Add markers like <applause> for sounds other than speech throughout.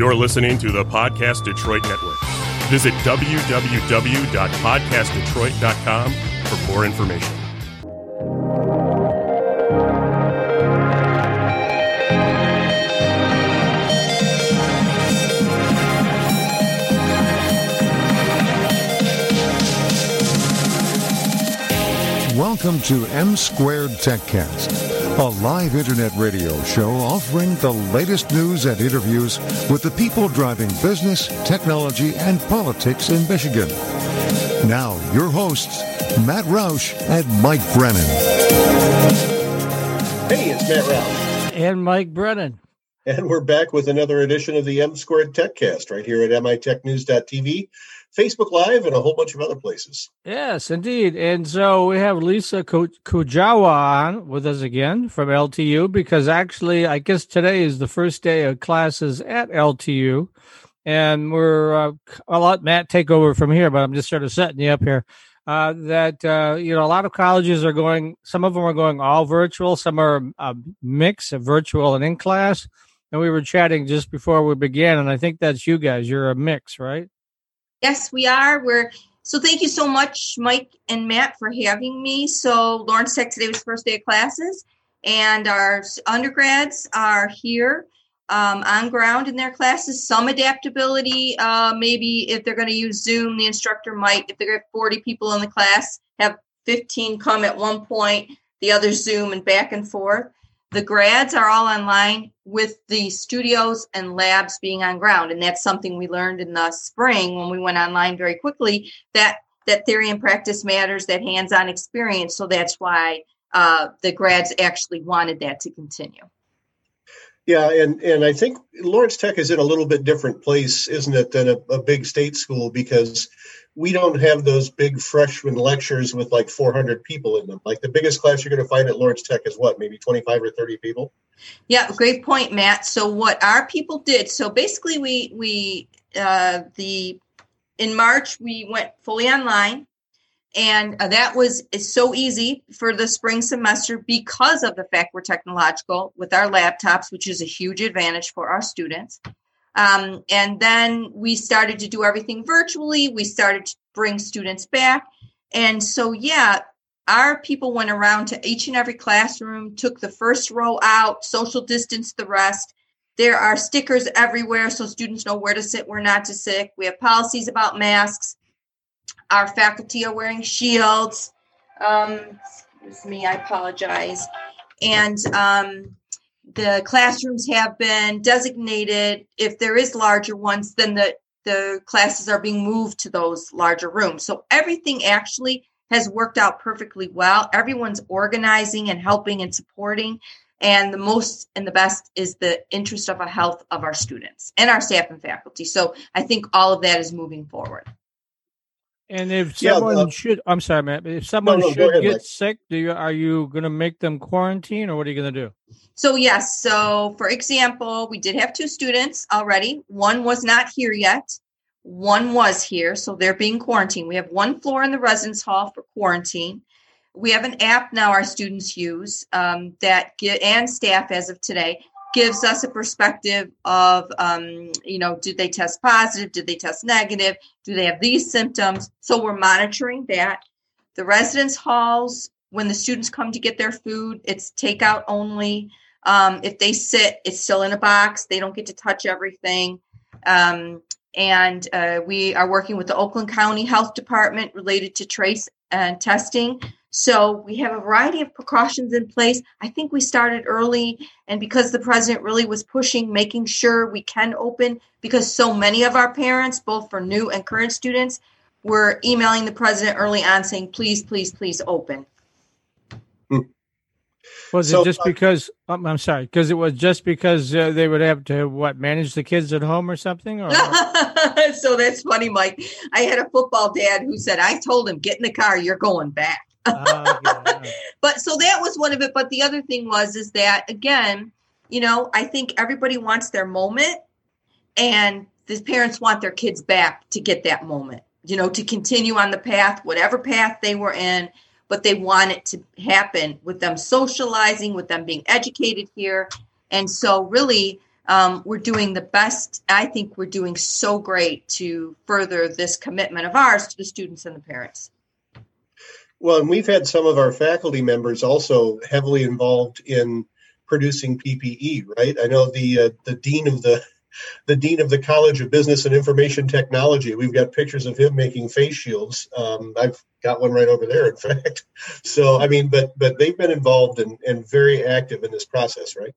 You're listening to the Podcast Detroit Network. Visit www.podcastdetroit.com for more information. Welcome to M Squared TechCast, a live internet radio show offering the latest news and interviews with the people driving business, technology, and politics in Michigan. Now, your hosts, Matt Roush and Mike Brennan. Hey, it's Matt Roush. And Mike Brennan. And we're back with another edition of the M Squared TechCast right here at mitechnews.tv Facebook Live, and a whole bunch of other places. Yes, indeed. And so we have Lisa Kujawa on with us again from LTU because actually, I guess today is the first day of classes at LTU. And we're, uh, I'll let Matt take over from here, but I'm just sort of setting you up here. Uh, that, uh, you know, a lot of colleges are going, some of them are going all virtual, some are a mix of virtual and in class. And we were chatting just before we began, and I think that's you guys. You're a mix, right? Yes, we are. We're so thank you so much, Mike and Matt, for having me. So Lawrence Tech today was first day of classes, and our undergrads are here um, on ground in their classes. Some adaptability, uh, maybe if they're going to use Zoom, the instructor might, if they got 40 people in the class, have 15 come at one point, the other Zoom and back and forth. The grads are all online with the studios and labs being on ground. And that's something we learned in the spring when we went online very quickly that that theory and practice matters, that hands-on experience. So that's why uh, the grads actually wanted that to continue. Yeah, and and I think Lawrence Tech is in a little bit different place, isn't it, than a, a big state school because we don't have those big freshman lectures with like 400 people in them. Like the biggest class you're going to find at Lawrence Tech is what, maybe 25 or 30 people? Yeah, great point, Matt. So what our people did, so basically we we uh, the in March we went fully online, and uh, that was so easy for the spring semester because of the fact we're technological with our laptops, which is a huge advantage for our students. Um, and then we started to do everything virtually. We started to bring students back. And so, yeah, our people went around to each and every classroom, took the first row out, social distance the rest. There are stickers everywhere so students know where to sit, where not to sit. We have policies about masks. Our faculty are wearing shields. Um, excuse me, I apologize. And um, the classrooms have been designated. If there is larger ones, then the the classes are being moved to those larger rooms. So everything actually has worked out perfectly well. Everyone's organizing and helping and supporting. And the most and the best is the interest of the health of our students and our staff and faculty. So I think all of that is moving forward. And if someone yeah, uh, should, I'm sorry, Matt, if someone no, no, should ahead, get Mike. sick, do you are you going to make them quarantine, or what are you going to do? So yes, so for example, we did have two students already. One was not here yet. One was here, so they're being quarantined. We have one floor in the residence hall for quarantine. We have an app now our students use um, that get and staff as of today gives us a perspective of, um, you know, did they test positive? Did they test negative? Do they have these symptoms? So we're monitoring that. The residence halls, when the students come to get their food, it's takeout only. Um, if they sit, it's still in a box. They don't get to touch everything. Um, and uh, we are working with the Oakland County Health Department related to trace and testing. So we have a variety of precautions in place. I think we started early, and because the president really was pushing, making sure we can open, because so many of our parents, both for new and current students, were emailing the president early on saying, please, please, please open. Was so, it just uh, because? Um, I'm sorry, because it was just because uh, they would have to what manage the kids at home or something? Or? <laughs> so that's funny, Mike. I had a football dad who said, "I told him get in the car, you're going back." Uh, yeah. <laughs> but so that was one of it. But the other thing was is that again, you know, I think everybody wants their moment, and the parents want their kids back to get that moment. You know, to continue on the path, whatever path they were in, but they want it to happen with them socializing, with them being educated here, and so really. um, we're doing the best. I think we're doing so great to further this commitment of ours to the students and the parents. Well, and we've had some of our faculty members also heavily involved in producing PPE, right? I know the uh, the dean of the the dean of the College of Business and Information Technology. We've got pictures of him making face shields. Um, I've got one right over there, in fact. <laughs> So, I mean, but but they've been involved and, and very active in this process, right?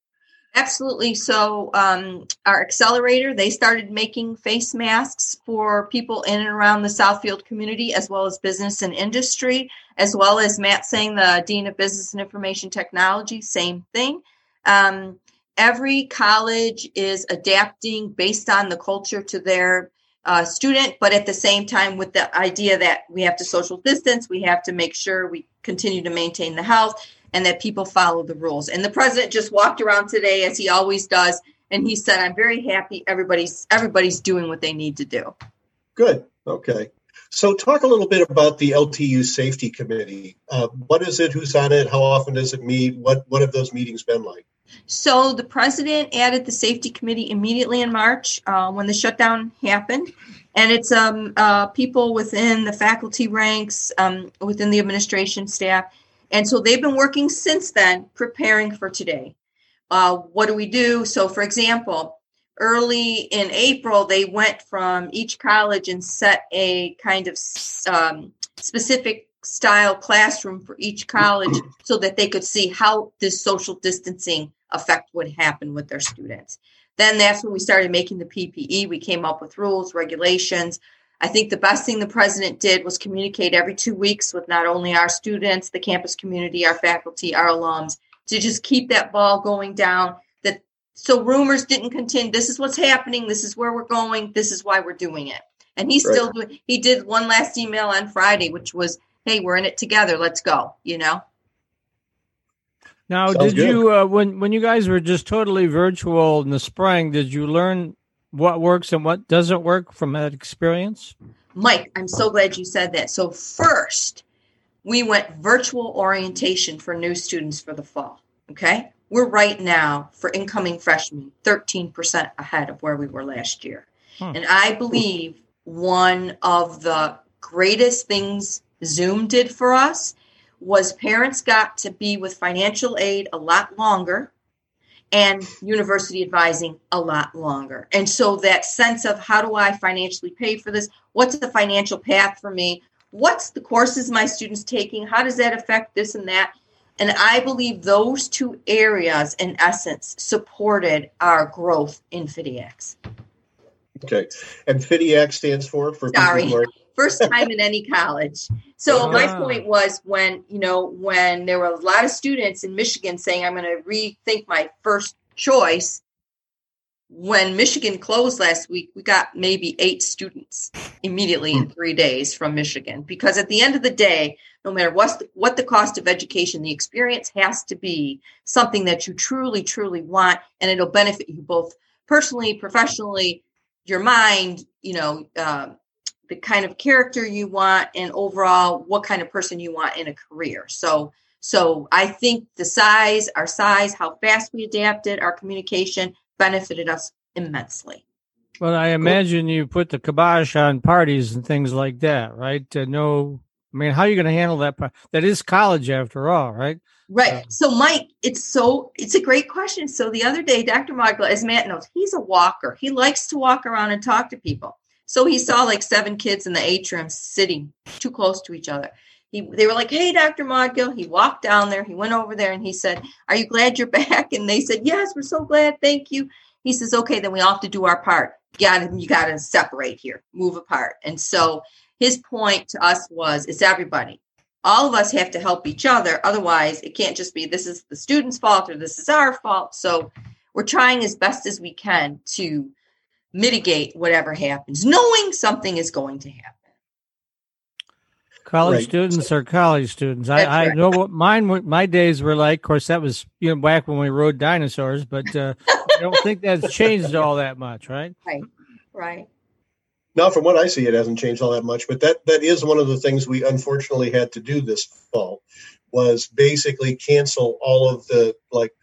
Absolutely. So, um, our accelerator, they started making face masks for people in and around the Southfield community, as well as business and industry, as well as Matt saying, the Dean of Business and Information Technology, same thing. Um, every college is adapting based on the culture to their uh, student, but at the same time, with the idea that we have to social distance, we have to make sure we continue to maintain the health and that people follow the rules. And the president just walked around today as he always does and he said I'm very happy everybody's everybody's doing what they need to do. Good. Okay. So talk a little bit about the LTU Safety Committee. Uh, what is it? Who's on it? How often does it meet? What what have those meetings been like? So the president added the safety committee immediately in March uh, when the shutdown happened, and it's um, uh, people within the faculty ranks, um, within the administration staff, and so they've been working since then, preparing for today. Uh, what do we do? So, for example, early in April, they went from each college and set a kind of um, specific style classroom for each college <clears throat> so that they could see how this social distancing effect would happen with their students. Then that's when we started making the PPE. We came up with rules, regulations, I think the best thing the president did was communicate every two weeks with not only our students, the campus community, our faculty, our alums, to just keep that ball going down. That so rumors didn't continue. This is what's happening. This is where we're going. This is why we're doing it. And he's right. still doing. He did one last email on Friday, which was, "Hey, we're in it together. Let's go." You know. Now, Sounds did good. you uh, when when you guys were just totally virtual in the spring? Did you learn what works and what doesn't work from that experience? Mike, I'm so glad you said that. So, first, we went virtual orientation for new students for the fall. Okay. We're right now for incoming freshmen 13% ahead of where we were last year. Hmm. And I believe one of the greatest things Zoom did for us was parents got to be with financial aid a lot longer and university advising a lot longer. And so that sense of how do I financially pay for this? What's the financial path for me? What's the courses my students taking? How does that affect this and that? And I believe those two areas, in essence, supported our growth in FTIACs. Okay. And FTIAC stands for? for Sorry. First time in any college. So my point was when, you know, when there were a lot of students in Michigan saying, I'm going to rethink my first choice, when Michigan closed last week, we got maybe eight students immediately in hmm. three days from Michigan. Because at the end of the day, no matter what's the, what the cost of education, the experience has to be something that you truly, truly want, and it'll benefit you both personally, professionally, your mind, you know, um, the kind of character you want and overall what kind of person you want in a career. So so I think the size, our size, how fast we adapted, our communication benefited us immensely. Well, I imagine you put the kibosh on parties and things like that, right? To know, I mean, how are you going to handle that? That is college after all, right? Right. Uh, so, Mike, it's so it's a great question. So the other day, Dr. Moudgil, as Matt knows, he's a walker. He likes to walk around and talk to people. So he saw like seven kids in the atrium sitting too close to each other. He, they were like, "Hey, Dr. Moudgil." He walked down there. He went over there and he said, "Are you glad you're <laughs> back?" And they said, "Yes, we're so glad. Thank you." He says, "Okay, then we all have to do our part. You got to you got to separate here, move apart." And so his point to us was, "It's everybody. All of us have to help each other. Otherwise, it can't just be this is the student's fault or this is our fault." So we're trying as best as we can to mitigate whatever happens, knowing something is going to happen. College right. students are college students. I, I know what mine my days were like. Of course, that was you know back when we rode dinosaurs, but uh, I don't think that's changed <laughs> all that much, right? Right, right. Now, from what I see, it hasn't changed all that much. But that that is one of the things we unfortunately had to do this fall was basically cancel all of the like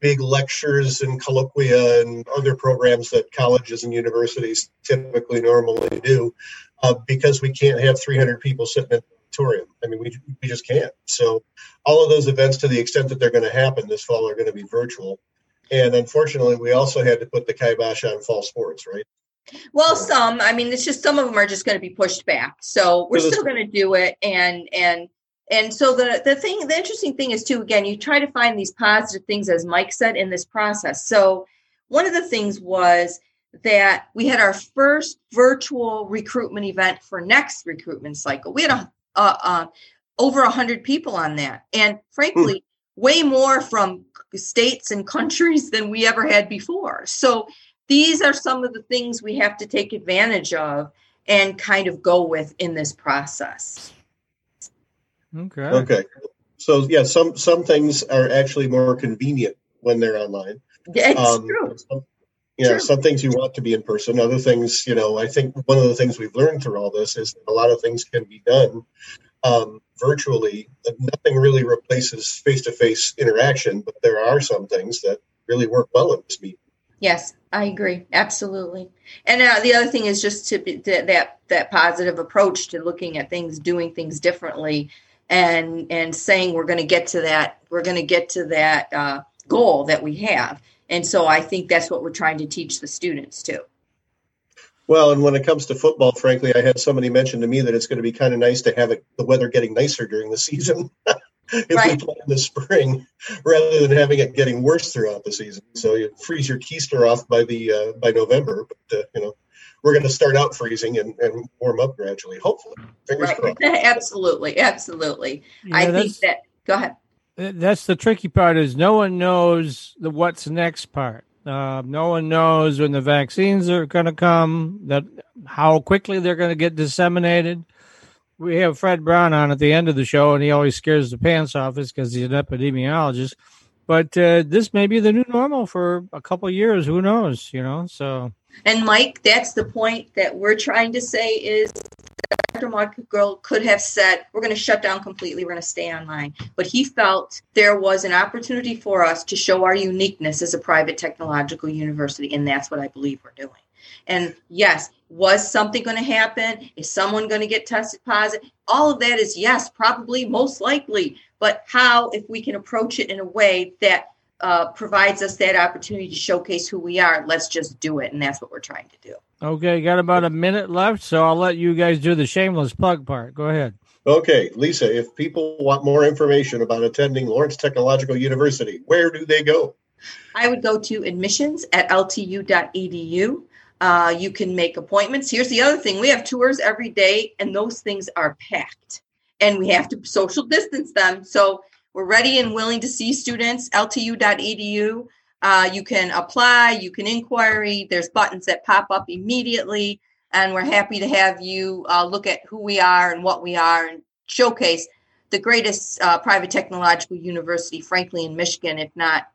big lectures and colloquia and other programs that colleges and universities typically normally do uh, because we can't have 300 people sitting in the auditorium. I mean, we, we just can't. So, all of those events, to the extent that they're going to happen this fall, are going to be virtual. And unfortunately, we also had to put the kibosh on fall sports, right? Well, some. I mean, it's just some of them are just going to be pushed back. So we're still going to do it, and and and so the the thing, the interesting thing is too. Again, you try to find these positive things, as Mike said, in this process. So one of the things was that we had our first virtual recruitment event for next recruitment cycle. We had a, a, a over a hundred people on that, and frankly, hmm. way more from states and <laughs> countries than we ever had before. So these are some of the things we have to take advantage of and kind of go with in this process. Okay. Okay. So yeah, some some things are actually more convenient when they're online. Yeah, It's um, true. Some, yeah, true. some things you want to be in person. Other things, you know, I think one of the things we've learned through all this is that a lot of things can be done um, virtually. Nothing really replaces face to face interaction, but there are some things that really work well in this meeting. Yes, I agree. Absolutely. And uh, the other thing is just to be to that that positive approach to looking at things, doing things differently, and and saying we're going to get to that. We're going to get to that uh, goal that we have. And so I think that's what we're trying to teach the students too. Well, and when it comes to football, frankly, I had somebody mention to me that it's going to be kind of nice to have it, the weather getting nicer during the season. <laughs> if right. we play in the spring rather than having it getting worse throughout the season. So you freeze your keister off by the uh, by November, but uh, you know we're going to start out freezing and, and warm up gradually. Hopefully, fingers right. crossed. <laughs> absolutely, absolutely. Yeah, I think that. Go ahead. That's the tricky part. Is no one knows the what's next part. Uh, no one knows when the vaccines are going to come. That how quickly they're going to get disseminated we have Fred Brown on at the end of the show, and he always scares the pants off us because he's an epidemiologist. But uh, this may be the new normal for a couple years. Who knows? You know. So. And Mike, that's the point that we're trying to say is Dr. Mark Girl could have said, we're going to shut down completely, we're going to stay online. But he felt there was an opportunity for us to show our uniqueness as a private technological university, and that's what I believe we're doing. And yes, was something going to happen? Is someone going to get tested positive? All of that is yes, probably, most likely. But how, if we can approach it in a way that uh, provides us that opportunity to showcase who we are, let's just do it. And that's what we're trying to do. Okay, got about a minute left, so I'll let you guys do the shameless plug part. Go ahead. Okay, Lisa, if people want more information about attending Lawrence Technological University, where do they go? I would go to admissions at ltu.edu. Uh, you can make appointments. Here's the other thing we have tours every day, and those things are packed, and we have to social distance them. So we're ready and willing to see students. LTU.edu. Uh, you can apply, you can inquiry. There's buttons that pop up immediately, and we're happy to have you uh, look at who we are and what we are and showcase the greatest uh, private technological university, frankly, in Michigan, if not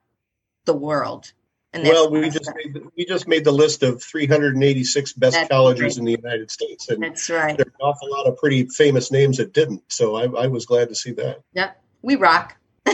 the world. And well, we just made the, we just made the list of 386 best that's colleges in the United States, and that's right. There's an awful lot of pretty famous names that didn't. So I, I was glad to see that. Yeah, we rock. <laughs>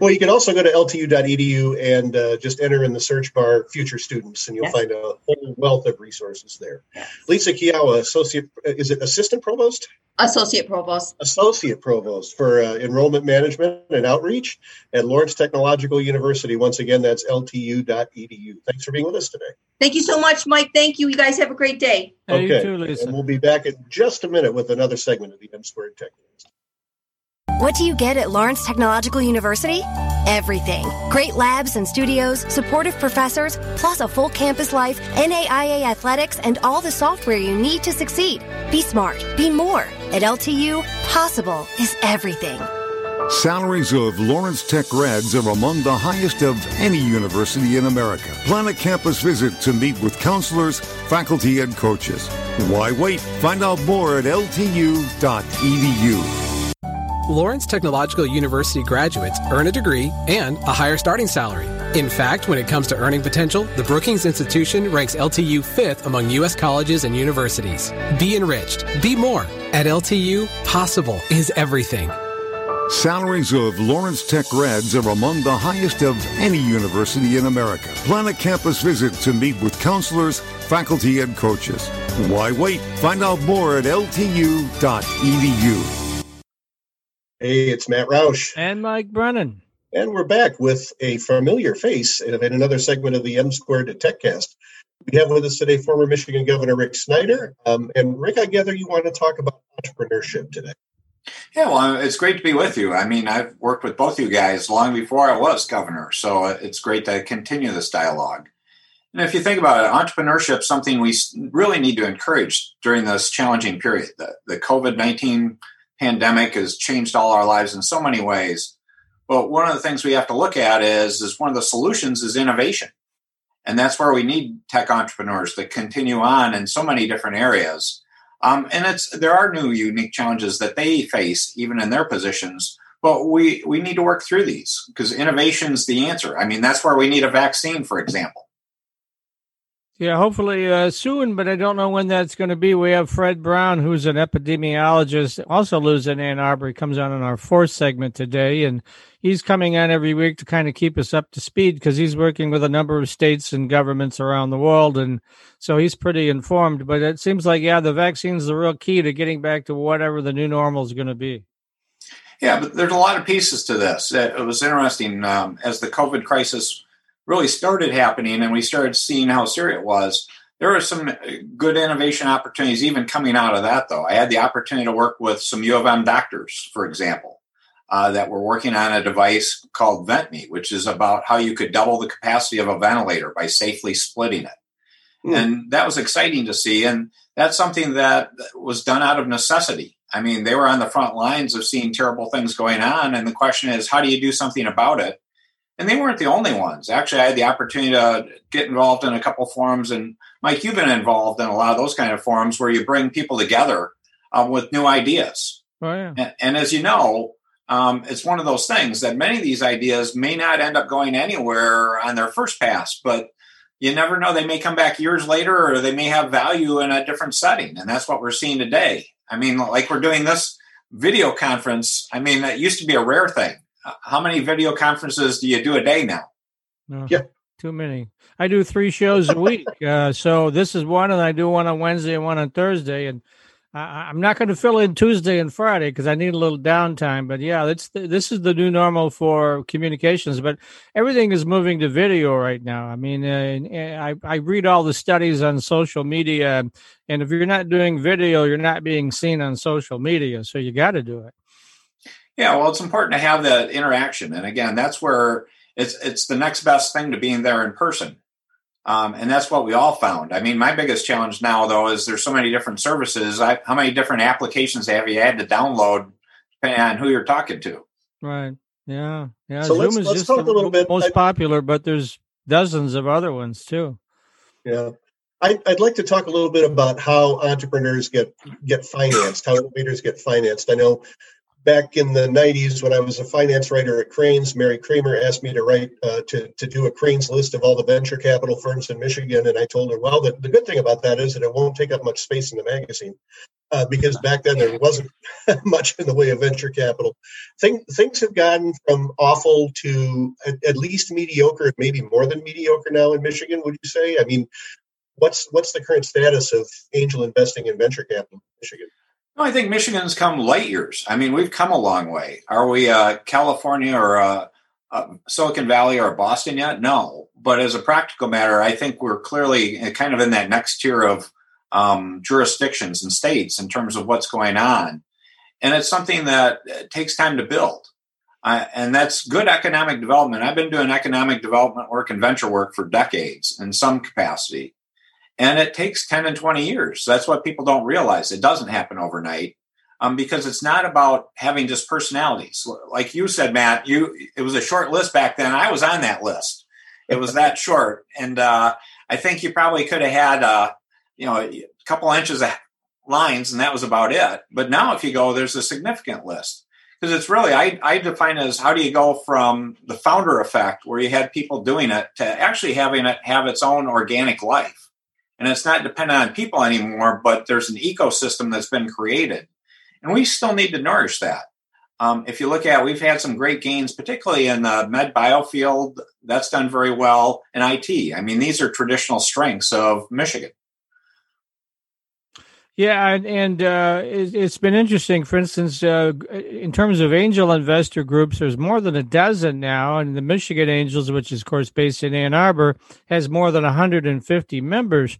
well, you can also go to ltu.edu and uh, just enter in the search bar "future students," and you'll yes. find a whole wealth of resources there. Yes. Lisa Kujawa, associate, uh, is it assistant provost? Associate provost. Associate provost for uh, enrollment management and outreach at Lawrence Technological University. Once again, that's ltu.edu. Thanks for being with us today. Thank you so much, Mike. Thank you. You guys have a great day. Hey, okay, too, and we'll be back in just a minute with another segment of the M Squared Tech. What do you get at Lawrence Technological University? Everything. Great labs and studios, supportive professors, plus a full campus life, NAIA athletics, and all the software you need to succeed. Be smart. Be more. At LTU, possible is everything. Salaries of Lawrence Tech grads are among the highest of any university in America. Plan a campus visit to meet with counselors, faculty, and coaches. Why wait? Find out more at ltu.edu. Lawrence Technological University graduates earn a degree and a higher starting salary. In fact, when it comes to earning potential, the Brookings Institution ranks LTU fifth among U.S. colleges and universities. Be enriched. Be more. At LTU, possible is everything. Salaries of Lawrence Tech grads are among the highest of any university in America. Plan a campus visit to meet with counselors, faculty, and coaches. Why wait? Find out more at ltu.edu. Hey, it's Matt Roush. And Mike Brennan. And we're back with a familiar face in another segment of the M Squared TechCast. We have with us today former Michigan Governor Rick Snyder. Um, and Rick, I gather you want to talk about entrepreneurship today. Yeah, well, it's great to be with you. I mean, I've worked with both you guys long before I was governor, so it's great to continue this dialogue. And if you think about it, entrepreneurship is something we really need to encourage during this challenging period. The, the COVID 19 pandemic has changed all our lives in so many ways. But one of the things we have to look at is, is one of the solutions is innovation. And that's where we need tech entrepreneurs to continue on in so many different areas. Um, and it's there are new unique challenges that they face even in their positions. But we we need to work through these because innovation is the answer. I mean, that's where we need a vaccine, for example. Yeah, hopefully uh, soon, but I don't know when that's going to be. We have Fred Brown, who's an epidemiologist, also lives in Ann Arbor. He comes on in our fourth segment today, and he's coming on every week to kind of keep us up to speed because he's working with a number of states and governments around the world, and so he's pretty informed. But it seems like, yeah, the vaccine's the real key to getting back to whatever the new normal is going to be. Yeah, but there's a lot of pieces to this. It was interesting um, as the COVID crisis really started happening and we started seeing how serious it was, there were some good innovation opportunities even coming out of that, though. I had the opportunity to work with some U of M doctors, for example, uh, that were working on a device called VentMe, which is about how you could double the capacity of a ventilator by safely splitting it. Mm. And that was exciting to see. And that's something that was done out of necessity. I mean, they were on the front lines of seeing terrible things going on. And the question is, how do you do something about it? And they weren't the only ones. Actually, I had the opportunity to get involved in a couple of forums, and Mike, you've been involved in a lot of those kind of forums where you bring people together um, with new ideas. Oh, yeah. and, and, as you know, um, it's one of those things that many of these ideas may not end up going anywhere on their first pass, but you never know. They may come back years later, or they may have value in a different setting, and that's what we're seeing today. I mean, like we're doing this video conference. I mean, that used to be a rare thing how many video conferences do you do a day now? No, yeah. Too many. I do three shows a week. <laughs> Uh, so this is one, and I do one on Wednesday and one on Thursday. And I, am not going to fill in Tuesday and Friday because I need a little downtime. But yeah, it's the, this is the new normal for communications. But everything is moving to video right now. I mean, uh, I I read all the studies on social media, and if you're not doing video, you're not being seen on social media. So you got to do it. Yeah, well, it's important to have that interaction, and again, that's where it's it's the next best thing to being there in person, um, and that's what we all found. I mean, my biggest challenge now, though, is there's so many different services. I, how many different applications have you had to download, depending on who you're talking to? Right. Yeah. Yeah. So Zoom let's, is let's just talk a little bit. Most I, popular, but there's dozens of other ones too. Yeah. I, would like to talk a little bit about how entrepreneurs get get financed, how innovators get financed. I know back in the 90s when I was a finance writer at Crain's, Mary Kramer asked me to write uh, to, to do a Crain's list of all the venture capital firms in Michigan. And I told her, well, the, the good thing about that is that it won't take up much space in the magazine uh, because back then there wasn't <laughs> much in the way of venture capital. Thing, things have gotten from awful to at, at least mediocre, maybe more than mediocre now in Michigan, would you say? I mean, what's what's the current status of angel investing in venture capital in Michigan? I think Michigan's come light years. I mean, we've come a long way. Are we uh, California or uh, uh, Silicon Valley or Boston yet? No. But as a practical matter, I think we're clearly uh, kind of in that next tier of um, jurisdictions and states in terms of what's going on. And it's something that uh, takes time to build. And that's good economic development. I've been doing economic development work and venture work for decades in some capacity. And it takes 10 and 20 years. That's what people don't realize. It doesn't happen overnight. Um, because it's not about having just personalities. Like you said, Matt, you it was a short list back then. I was on that list. It was that short, and uh, I think you probably could have had uh, you know a couple inches of lines, and that was about it. But now, if you go, there's a significant list because it's really I, I define it as how do you go from the founder effect, where you had people doing it, to actually having it have its own organic life and it's not dependent on people anymore, but there's an ecosystem that's been created. And we still need to nourish that. Um, if you look at, we've had some great gains, particularly in the med biofield. That's done very well in IT. I mean, these are traditional strengths of Michigan. Yeah, and, and uh, it, has been interesting. For instance, uh, in terms of angel investor groups, there's more than a dozen now, and the Michigan Angels, which is of course based in Ann Arbor, has more than 150 members.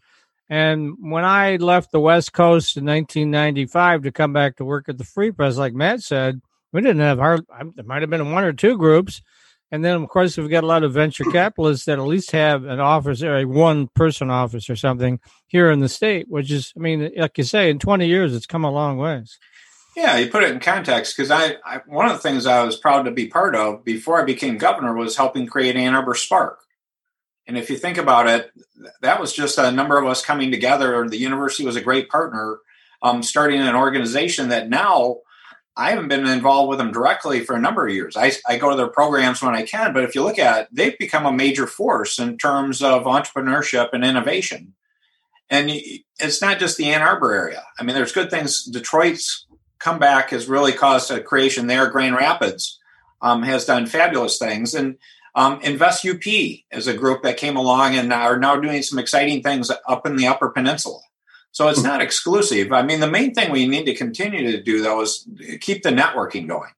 And when I left the West Coast in 1995 to come back to work at the Free Press, like Matt said, we didn't have hard. There might have been one or two groups, and then of course we've got a lot of venture capitalists that at least have an office or a one person office or something here in the state. Which is, I mean, like you say, in 20 years, it's come a long ways. Yeah, you put it in context because I, I, one of the things I was proud to be part of before I became governor was helping create Ann Arbor Spark. And if you think about it, that was just a number of us coming together. The university was a great partner, um, starting an organization that now I haven't been involved with them directly for a number of years. I, I go to their programs when I can, but if you look at it, they've become a major force in terms of entrepreneurship and innovation. And it's not just the Ann Arbor area. I mean, there's good things. Detroit's comeback has really caused a creation there. Grand Rapids um, has done fabulous things. And um, Invest UP is a group that came along and are now doing some exciting things up in the Upper Peninsula. So it's not exclusive. I mean, the main thing we need to continue to do though is keep the networking going.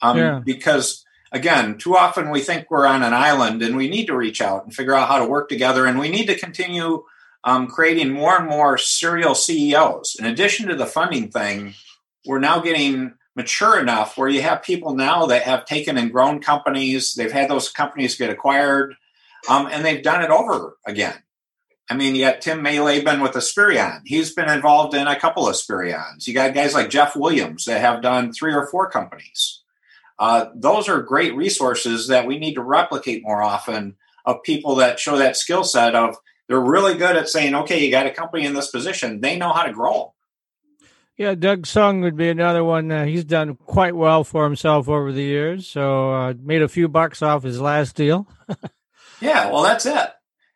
Um, yeah. Because again, too often we think we're on an island and we need to reach out and figure out how to work together. And we need to continue um, creating more and more serial CEOs. In addition to the funding thing, we're now getting mature enough where you have people now that have taken and grown companies. They've had those companies get acquired, um, and they've done it over again. I mean, you got Tim Mayleben with Esperion. He's been involved in a couple of Esperions. You got guys like Jeff Williams that have done three or four companies. Uh, those are great resources that we need to replicate more often of people that show that skill set of they're really good at saying, okay, you got a company in this position. They know how to grow. Yeah, Dug Song would be another one. Uh, he's done quite well for himself over the years. So uh, made a few bucks off his last deal. <laughs> yeah, well, that's it.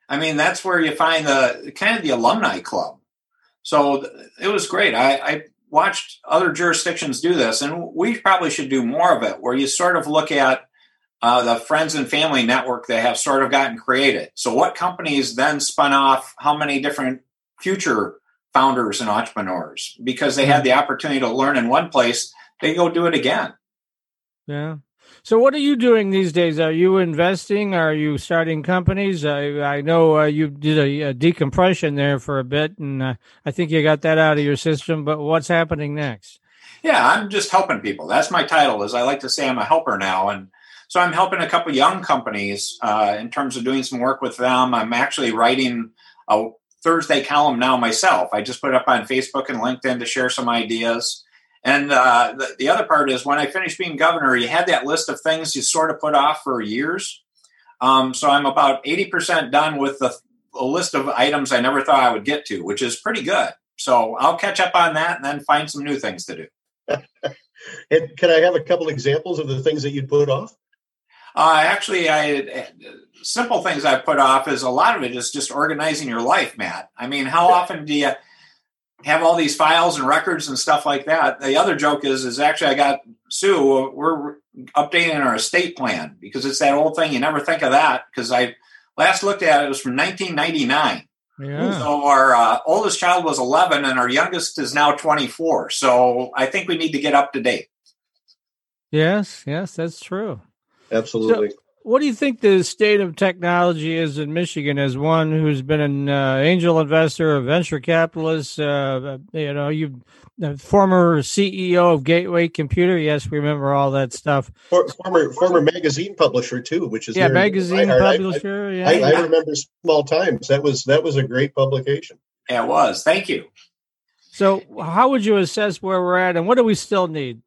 I mean, that's where you find the kind of the alumni club. So it was great. I, I watched other jurisdictions do this, and we probably should do more of it, where you sort of look at uh, the friends and family network that have sort of gotten created. So, what companies then spun off how many different future founders and entrepreneurs because they had the opportunity to learn in one place, they go do it again. Yeah. So, what are you doing these days? Are you investing? Are you starting companies? I, I know uh, you did a, a, decompression there for a bit, and uh, I think you got that out of your system. But what's happening next? Yeah, I'm just helping people. That's my title. Is I like to say I'm a helper now, and so I'm helping a couple young companies uh, in terms of doing some work with them. I'm actually writing a Thursday column now myself. I just put it up on Facebook and LinkedIn to share some ideas. And uh, the, the other part is when I finished being governor, you had that list of things you sort of put off for years. Um, so I'm about 80% done with the, the list of items I never thought I would get to, which is pretty good. So I'll catch up on that and then find some new things to do. <laughs> and can I have a couple examples of the things that you'd put off? Uh, actually, I simple things I put off is a lot of it is just organizing your life, Matt. I mean, how often do you have all these files and records and stuff like that. The other joke is, is actually I got Sue. We're updating our estate plan because it's that old thing. You never think of that because I last looked at it, it was from 1999. Yeah. So our uh, oldest child was 11 and our youngest is now 24. So I think we need to get up to date. Yes, yes, that's true. Absolutely. So, what do you think the state of technology is in Michigan as one who's been an uh, angel investor, a venture capitalist? Uh, you know, you the former CEO of Gateway Computer. Yes, we remember all that stuff. For, former former magazine publisher too, which is yeah, magazine publisher. I, yeah, I, I, remember small times. That was that was a great publication. Yeah, it was. Thank you. So, how would you assess where we're at, and what do we still need?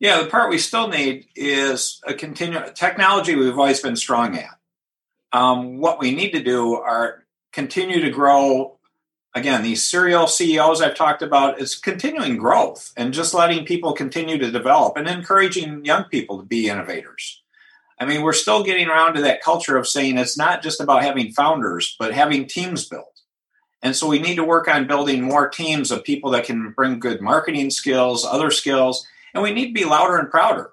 Yeah, the part we still need is a continue technology we've always been strong at. Um, what we need to do are continue to grow. Again, these serial CEOs I've talked about is continuing growth and just letting people continue to develop and encouraging young people to be innovators. I mean, we're still getting around to that culture of saying it's not just about having founders, but having teams built. And so we need to work on building more teams of people that can bring good marketing skills, other skills, And we need to be louder and prouder.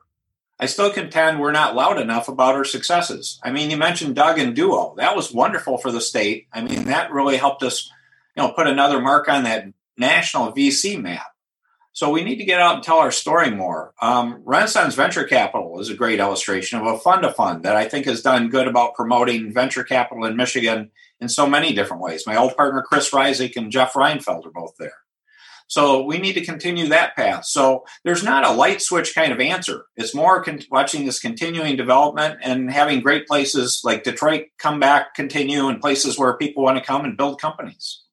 I still contend we're not loud enough about our successes. I mean, you mentioned Dug and Duo. That was wonderful for the state. I mean, that really helped us, you know, put another mark on that national VC map. So we need to get out and tell our story more. Um, Renaissance Venture Capital is a great illustration of a fund to fund that I think has done good about promoting venture capital in Michigan in so many different ways. My old partner Chris Rizik and Jeff Reinfeld are both there. So we need to continue that path. So there's not a light switch kind of answer. It's more con- watching this continuing development and having great places like Detroit come back, continue, and places where people want to come and build companies.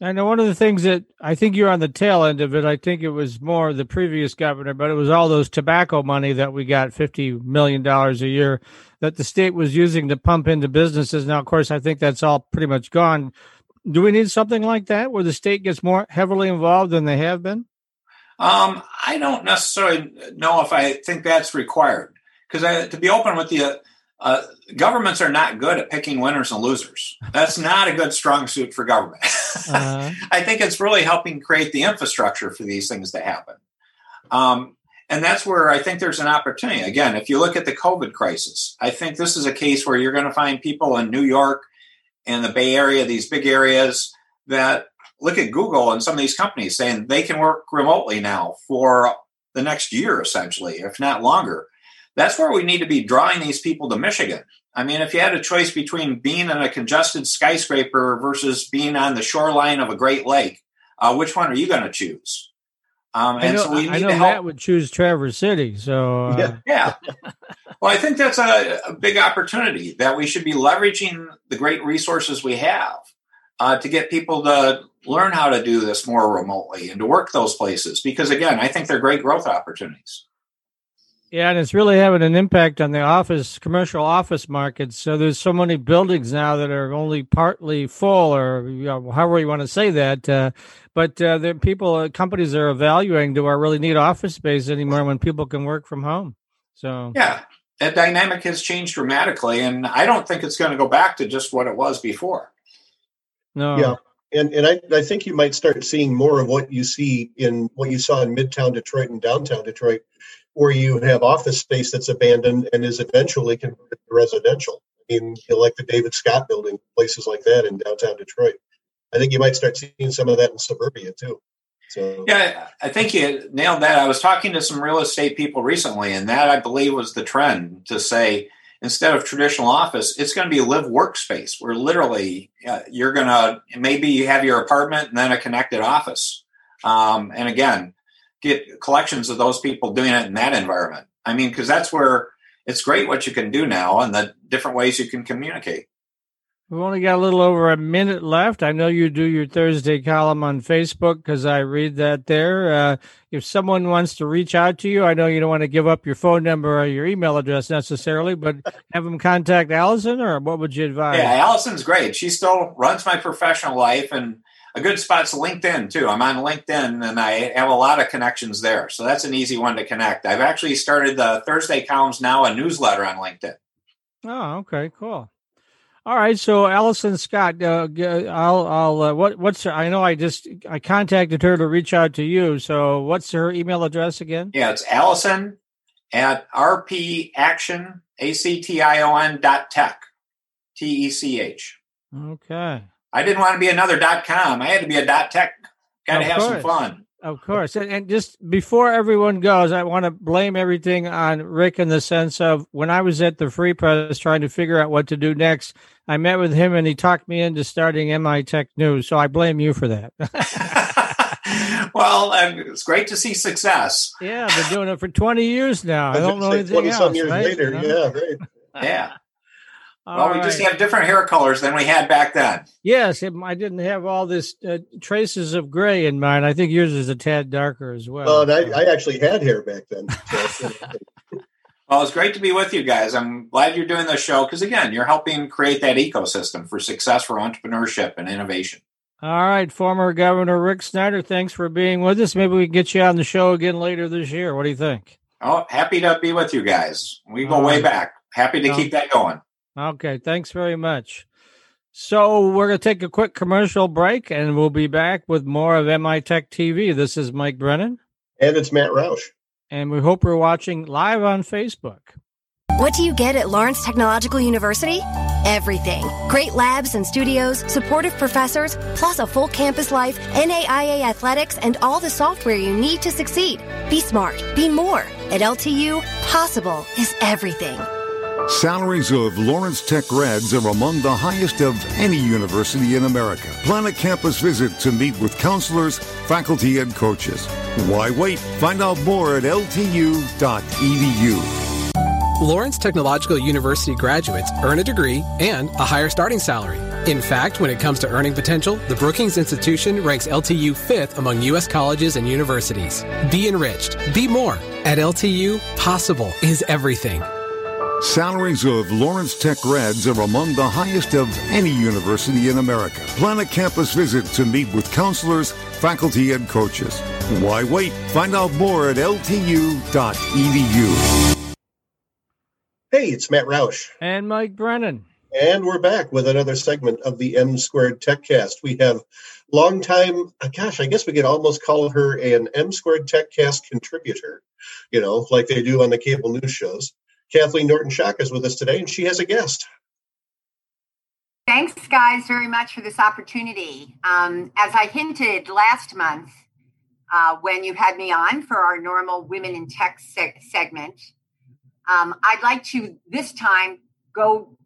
I know one of the things that I think you're on the tail end of it. I think it was more the previous governor, but it was all those tobacco money that we got $50 million a year that the state was using to pump into businesses. Now, of course, I think that's all pretty much gone. Do we need something like that where the state gets more heavily involved than they have been? Um, I don't necessarily know if I think that's required because to be open with you, uh, governments are not good at picking winners and losers. That's not a good strong suit for government. Uh-huh. <laughs> I think it's really helping create the infrastructure for these things to happen. Um, and that's where I think there's an opportunity. Again, if you look at the COVID crisis, I think this is a case where you're going to find people in New York and the Bay Area, these big areas, that look at Google and some of these companies saying they can work remotely now for the next year, essentially, if not longer. That's where we need to be drawing these people to Michigan. I mean, if you had a choice between being in a congested skyscraper versus being on the shoreline of a Great Lake, uh, which one are you going to choose? Um, and I know, so we need I know to help. Matt would choose Traverse City. So uh... yeah, yeah. <laughs> well, I think that's a, a, big opportunity that we should be leveraging the great resources we have uh, to get people to learn how to do this more remotely and to work those places. Because again, I think they're great growth opportunities. Yeah, and it's really having an impact on the office, commercial office market. So there's so many buildings now that are only partly full, or you know, however you want to say that. Uh, but uh, the people, uh, companies are evaluating: do I really need office space anymore when people can work from home? So yeah, that dynamic has changed dramatically, and I don't think it's going to go back to just what it was before. No. Yeah. And, and I, I think you might start seeing more of what you see in what you saw in Midtown Detroit and downtown Detroit, where you have office space that's abandoned and is eventually converted to residential. In you like the David Stott building, places like that in downtown Detroit. I think you might start seeing some of that in suburbia too. So yeah, I think you nailed that. I was talking to some real estate people recently, and that I believe was the trend to say instead of traditional office, it's going to be live workspace where literally uh, you're going to maybe you have your apartment and then a connected office. Um, and again, get collections of those people doing it in that environment. I mean, because that's where it's great what you can do now and the different ways you can communicate. We've only got a little over a minute left. I know you do your Thursday column on Facebook because I read that there. Uh, if someone wants to reach out to you, I know you don't want to give up your phone number or your email address necessarily, but have them contact Allison or what would you advise? Yeah, Allison's great. She still runs my professional life and a good spot's LinkedIn too. I'm on LinkedIn and I have a lot of connections there. So that's an easy one to connect. I've actually started the Thursday columns now, a newsletter on LinkedIn. Oh, okay, cool. All right, so Allison Scott, uh, I'll, I'll, uh, what, what's her? I know I just I contacted her to reach out to you. So what's her email address again? Yeah, it's Allison at rp action a c t i o n dot tech, t e c h. Okay. I didn't want to be another dot com. I had to be a dot tech. Got to have course. some fun. Of course. And, and, just before everyone goes, I want to blame everything on Rick in the sense of when I was at the Free Press trying to figure out what to do next, I met with him and he talked me into starting MI Tech News. So I blame you for that. <laughs> <laughs> well, it's great to see success. Yeah, I've been doing it for 20 years now. I, I don't know anything else. Twenty Years right? later. Yeah, right. Yeah. All well, we right. just have different hair colors than we had back then. Yes, it, I didn't have all this uh, traces of gray in mine. I think yours is a tad darker as well. Well, I, I, actually had hair back then. So <laughs> well, it's great to be with you guys. I'm glad you're doing this show because, again, you're helping create that ecosystem for success for entrepreneurship and innovation. All right, former Governor Rick Snyder, thanks for being with us. Maybe we can get you on the show again later this year. What do you think? Oh, happy to be with you guys. We go way back. Happy to keep that going. Okay, thanks very much. So we're going to take a quick commercial break and we'll be back with more of MI Tech TV. This is Mike Brennan. And it's Matt Roush. And we hope you're watching live on Facebook. What do you get at Lawrence Technological University? Everything. Great labs and studios, supportive professors, plus a full campus life, NAIA athletics, and all the software you need to succeed. Be smart. Be more. At LTU, possible is everything. Salaries of Lawrence Tech grads are among the highest of any university in America. Plan a campus visit to meet with counselors, faculty, and coaches. Why wait? Find out more at ltu.edu. Lawrence Technological University graduates earn a degree and a higher starting salary. In fact, when it comes to earning potential, the Brookings Institution ranks LTU fifth among U.S. colleges and universities. Be enriched. Be more. At LTU, possible is everything. Salaries of Lawrence Tech grads are among the highest of any university in America. Plan a campus visit to meet with counselors, faculty, and coaches. Why wait? Find out more at ltu.edu. Hey, it's Matt Roush. And Mike Brennan. And we're back with another segment of the M Squared TechCast. We have longtime, uh, gosh, I guess we could almost call her an M Squared TechCast contributor, you know, like they do on the cable news shows. Kathleen Norton Schock is with us today, and she has a guest. Thanks, guys, very much for this opportunity. Um, as I hinted last month uh, when you had me on for our normal Women in Tech se- segment, um, I'd like to this time go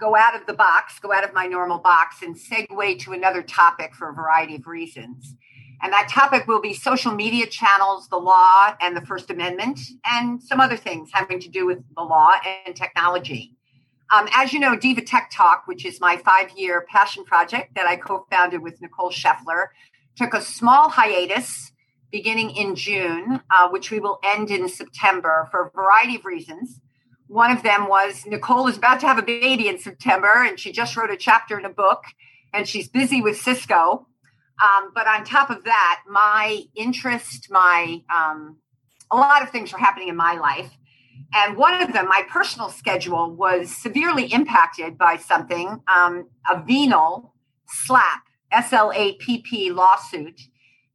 go out of the box, go out of my normal box, and segue to another topic for a variety of reasons. And that topic will be social media channels, the law, and the First Amendment, and some other things having to do with the law and technology. Um, as you know, Diva Tech Talk, which is my five year passion project that I co founded with Nicole Scheffler, took a small hiatus beginning in June, uh, which we will end in September for a variety of reasons. One of them was Nicole is about to have a baby in September, and she just wrote a chapter in a book, and she's busy with Cisco. Um, but on top of that, my interest, my um, a lot of things were happening in my life. And one of them, my personal schedule, was severely impacted by something um, a venal SLAPP, S L A P P lawsuit,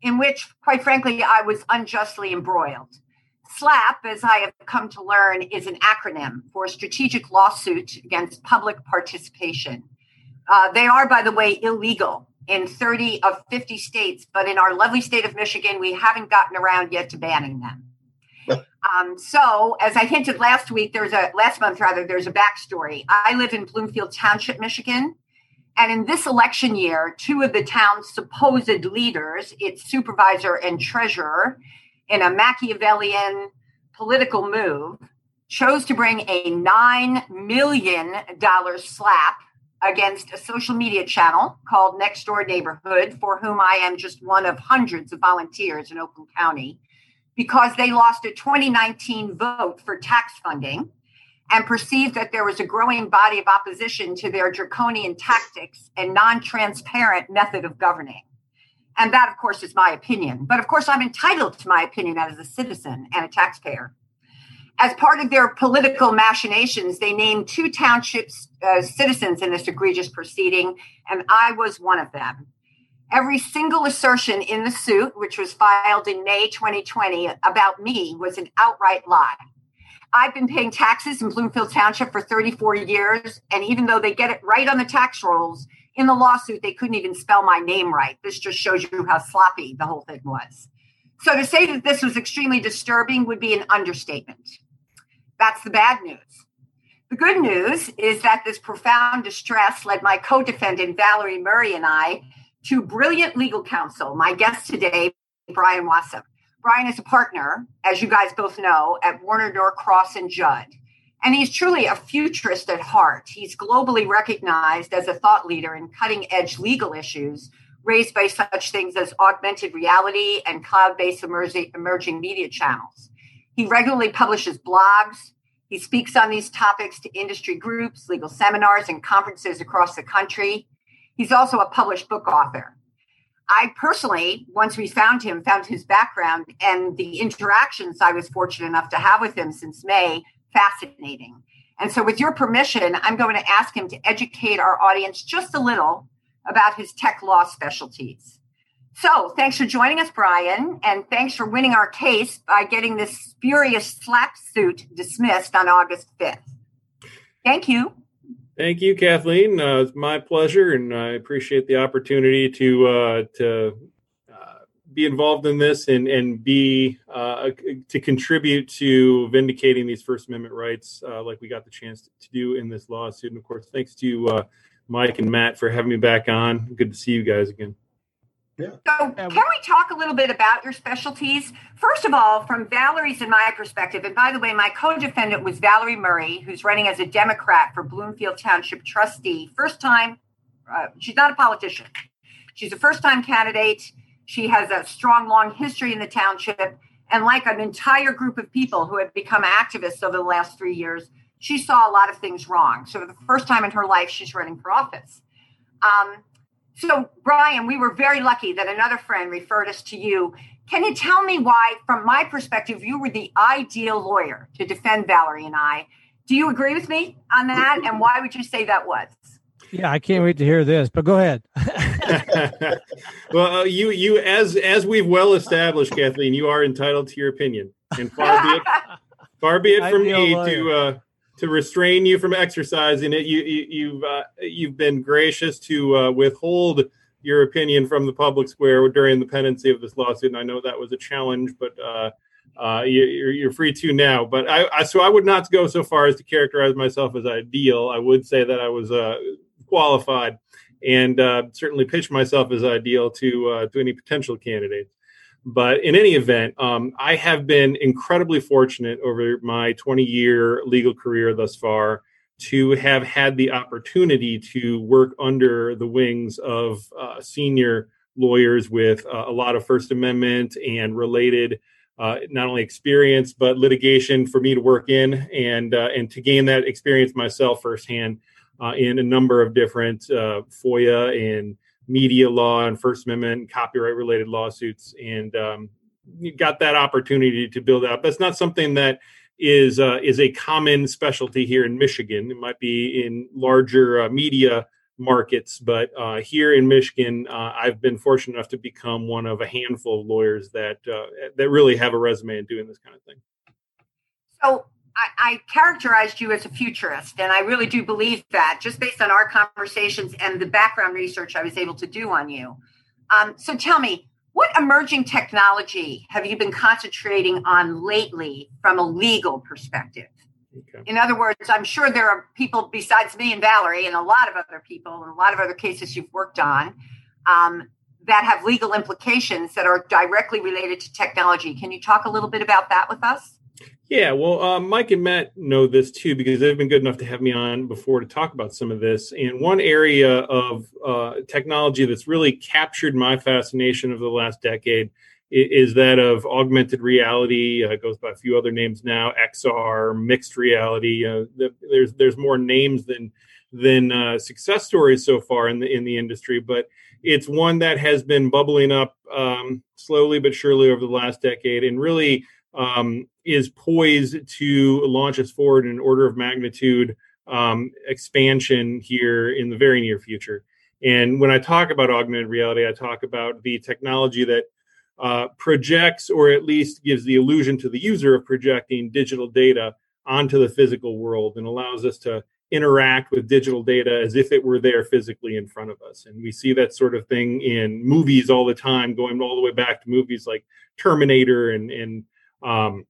in which, quite frankly, I was unjustly embroiled. SLAPP, as I have come to learn, is an acronym for Strategic Lawsuit Against Public Participation. Uh, they are, by the way, illegal in 30 of 50 states, but in our lovely state of Michigan, we haven't gotten around yet to banning them. <laughs> Um, so, as I hinted last week, there's a last month rather, there's a backstory. I live in Bloomfield Township, Michigan, and in this election year, two of the town's supposed leaders, its supervisor and treasurer, in a Machiavellian political move, chose to bring a $9 million SLAPP against a social media channel called Next Door Neighborhood, for whom I am just one of hundreds of volunteers in Oakland County, because they lost a 2019 vote for tax funding and perceived that there was a growing body of opposition to their draconian tactics and non transparent method of governing. And that, of course, is my opinion. But of course, I'm entitled to my opinion as a citizen and a taxpayer as part of their political machinations, they named two townships uh, citizens in this egregious proceeding, and I was one of them. Every single assertion in the suit, which was filed in May 2020 about me, was an outright lie. I've been paying taxes in Bloomfield Township for 34 years, and even though they get it right on the tax rolls, in the lawsuit, they couldn't even spell my name right. This just shows you how sloppy the whole thing was. So to say that this was extremely disturbing would be an understatement. That's the bad news. The good news is that this profound distress led my co defendant, Valerie Murray, and I to brilliant legal counsel. My guest today, Brian Wassom. Brian is a partner, as you guys both know, at Warner Norcross and Judd. And he's truly a futurist at heart. He's globally recognized as a thought leader in cutting edge legal issues raised by such things as augmented reality and cloud based emerging media channels. He regularly publishes blogs. He speaks on these topics to industry groups, legal seminars, and conferences across the country. He's also a published book author. I personally, once we found him, found his background and the interactions I was fortunate enough to have with him since May fascinating. And so, with your permission, I'm going to ask him to educate our audience just a little about his tech law specialties. So, thanks for joining us, Brian, and thanks for winning our case by getting this spurious SLAPP suit dismissed on August 5th. Thank you. Thank you, Kathleen. Uh, it's my pleasure, and I appreciate the opportunity to uh, to uh, be involved in this and and be uh, to contribute to vindicating these First Amendment rights, uh, like we got the chance to do in this lawsuit. And of course, thanks to uh, Mike and Matt for having me back on. Good to see you guys again. Yeah. So, can we talk a little bit about your specialties? First of all, from Valerie's and my perspective, and by the way, my co defendant was Valerie Murray, who's running as a Democrat for Bloomfield Township trustee. First time, uh, she's not a politician. She's a first time candidate. She has a strong, long history in the township. And like an entire group of people who have become activists over the last three years, she saw a lot of things wrong. So, for the first time in her life, she's running for office. Um, so, Brian, we were very lucky that another friend referred us to you. Can you tell me why, from my perspective, you were the ideal lawyer to defend Valerie and I? Do you agree with me on that? And why would you say that was? Yeah, I can't wait to hear this. But go ahead. <laughs> well, uh, you you as as we've well established, Kathleen, you are entitled to your opinion, and far be it <laughs> far be it from me lawyer. to uh, to restrain you from exercising it. You, you have uh, you've been gracious to uh, withhold your opinion from the public square during the pendency of this lawsuit, and I know that was a challenge, but uh, uh you, are you're free to now. But I, I, so I would not go so far as to characterize myself as ideal. I would say that I was uh, qualified, and uh, certainly pitch myself as ideal to to any potential candidates. But in any event, um, I have been incredibly fortunate over my 20 year legal career thus far to have had the opportunity to work under the wings of uh, senior lawyers with uh, a lot of First Amendment and related. Uh, not only experience but litigation for me to work in and uh, and to gain that experience myself firsthand uh, in a number of different uh, FOIA and media law and First Amendment and copyright related lawsuits, and um, got that opportunity to build out. That's not something that is uh, is a common specialty here in Michigan. It might be in larger uh, media markets, but uh, here in Michigan, uh, I've been fortunate enough to become one of a handful of lawyers that uh, that really have a resume in doing this kind of thing. So I, I, characterized you as a futurist, and I really do believe that just based on our conversations and the background research I was able to do on you. Um, so tell me, what emerging technology have you been concentrating on lately from a legal perspective? Okay. In other words, I'm sure there are people besides me and Valerie, and a lot of other people, and a lot of other cases you've worked on um, that have legal implications that are directly related to technology. Can you talk a little bit about that with us? Yeah, well, uh, Mike and Matt know this too because they've been good enough to have me on before to talk about some of this. And one area of uh, technology that's really captured my fascination over the last decade is that of augmented reality. Uh, goes by a few other names now: XR, mixed reality. Uh, there's there's more names than than uh, success stories so far in the in the industry, but it's one that has been bubbling up um, slowly but surely over the last decade, and really um, is poised to launch us forward in an order of magnitude um, expansion here in the very near future. And when I talk about augmented reality, I talk about the technology that uh, projects or at least gives the illusion to the user of projecting digital data onto the physical world and allows us to interact with digital data as if it were there physically in front of us. And we see that sort of thing in movies all the time, going all the way back to movies like Terminator and, and um,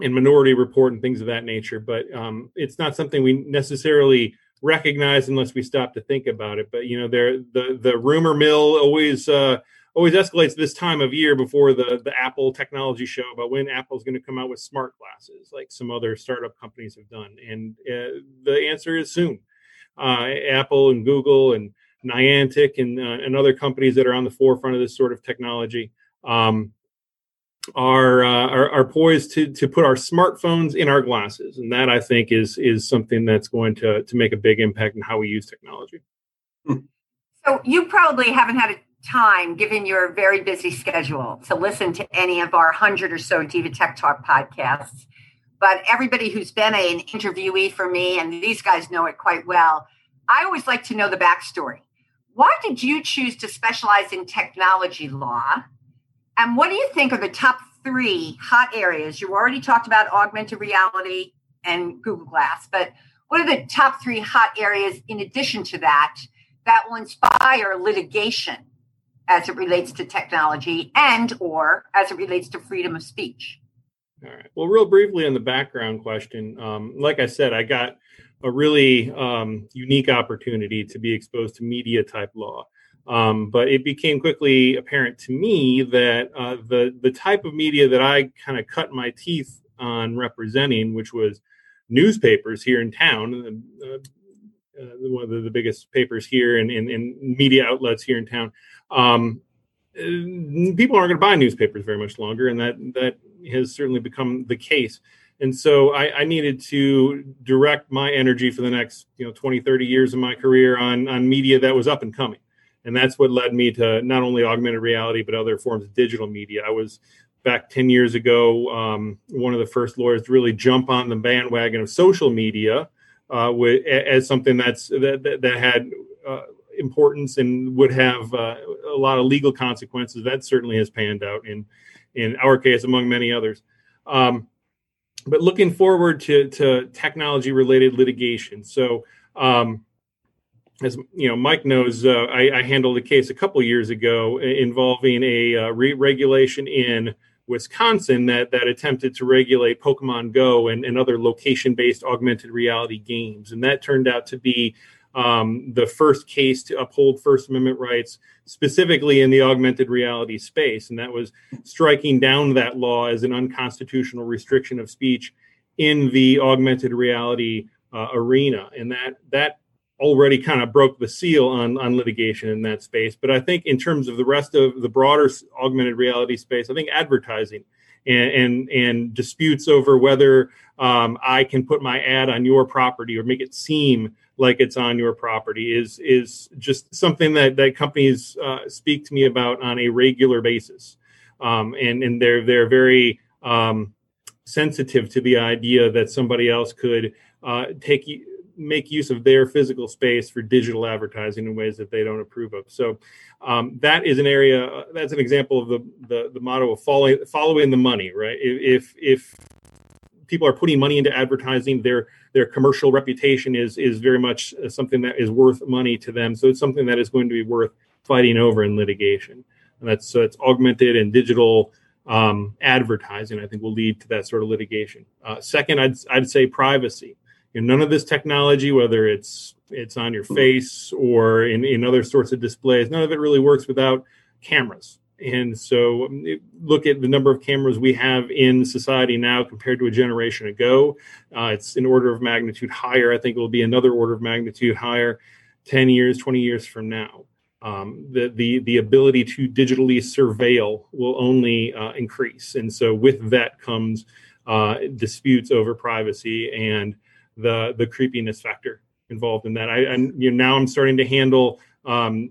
and Minority Report and things of that nature. But um, it's not something we necessarily recognize unless we stop to think about it. But you know, there the the rumor mill always uh, always escalates this time of year before the the Apple technology show about when Apple's going to come out with smart glasses, like some other startup companies have done. And uh, the answer is soon. Uh, Apple and Google and Niantic and uh, and other companies that are on the forefront of this sort of technology. Um, are, uh, are, are poised to to put our smartphones in our glasses, and that I think is is something that's going to to make a big impact in how we use technology. So you probably haven't had a time, given your very busy schedule, to listen to any of our hundred or so Diva Tech Talk podcasts. But everybody who's been a, an interviewee for me, and these guys know it quite well, I always like to know the backstory Why did you choose to specialize in technology law? And what do you think are the top three hot areas? You already talked about augmented reality and Google Glass, but what are the top three hot areas in addition to that that will inspire litigation as it relates to technology and or as it relates to freedom of speech? All right. Well, real briefly on the background question, um, like I said, I got a really um, unique opportunity to be exposed to media type law. Um, but it became quickly apparent to me that uh, the the type of media that I kind of cut my teeth on representing, which was newspapers here in town, uh, uh, one of the, the, biggest papers here and, and, media outlets here in town. Um, people aren't going to buy newspapers very much longer, and that that has certainly become the case. And so I, I, needed to direct my energy for the next you know 20, 30 years of my career on on media that was up and coming, and that's what led me to not only augmented reality but other forms of digital media. I was back 10 years ago um, one of the first lawyers to really jump on the bandwagon of social media uh, with, as something that's that, that, that had uh, importance and would have uh, a lot of legal consequences. That certainly has panned out in in our case, among many others. Um, but looking forward to, to technology related litigation. So, um, as you know, Mike knows, uh, I, I, handled a case a couple years ago involving a uh, re- regulation in Wisconsin that that attempted to regulate Pokemon Go and, and other location-based augmented reality games, and that turned out to be um, the first case to uphold First Amendment rights, specifically in the augmented reality space, and that was striking down that law as an unconstitutional restriction of speech in the augmented reality uh, arena, and that that already kind of broke the seal on on litigation in that space. But I think in terms of the rest of the broader augmented reality space, I think advertising and and, and disputes over whether um, I can put my ad on your property or make it seem like it's on your property is is just something that that companies uh, speak to me about on a regular basis, um, and and they're they're very um, sensitive to the idea that somebody else could uh, take make use of their physical space for digital advertising in ways that they don't approve of. So um, that is an area. That's an example of the the, the motto of following following the money. Right. If if people are putting money into advertising, their their commercial reputation is is very much something that is worth money to them. So it's something that is going to be worth fighting over in litigation. And that's so it's augmented and digital um, advertising. I think will lead to that sort of litigation. Uh, second, I'd I'd say privacy you know, none of this technology, whether it's it's on your face or in, in other sorts of displays, none of it really works without cameras. And so, um, look at the number of cameras we have in society now compared to a generation ago. Uh, it's an order of magnitude higher. I think it will be another order of magnitude higher 10 years, 20 years from now. Um, the, the, the ability to digitally surveil will only uh, increase. And so, with that comes uh, disputes over privacy and the the creepiness factor involved in that. I and you know, now I'm starting to handle um,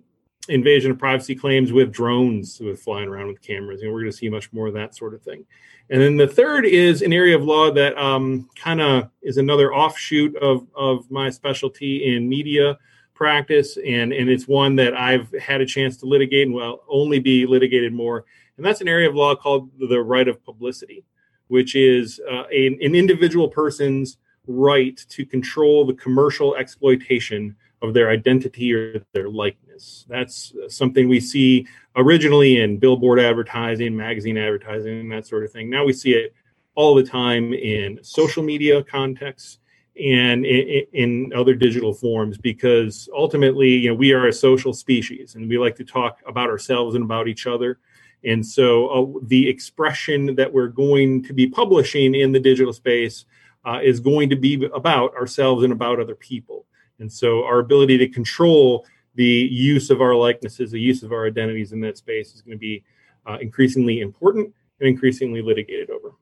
invasion of privacy claims with drones with flying around with cameras. You know, we're going to see much more of that sort of thing. And then the third is an area of law that um, kind of is another offshoot of of my specialty in media practice, and and it's one that I've had a chance to litigate and will only be litigated more. And that's an area of law called the right of publicity, which is uh, an individual person's right to control the commercial exploitation of their identity or their likeness. That's something we see originally in billboard advertising, magazine advertising, that sort of thing. Now we see it all the time in social media contexts and in, other digital forms because ultimately you know we are a social species and we like to talk about ourselves and about each other and so uh, the expression that we're going to be publishing in the digital space uh, is going to be about ourselves and about other people. And so our ability to control the use of our likenesses, the use of our identities in that space is going to be uh, increasingly important and increasingly litigated over.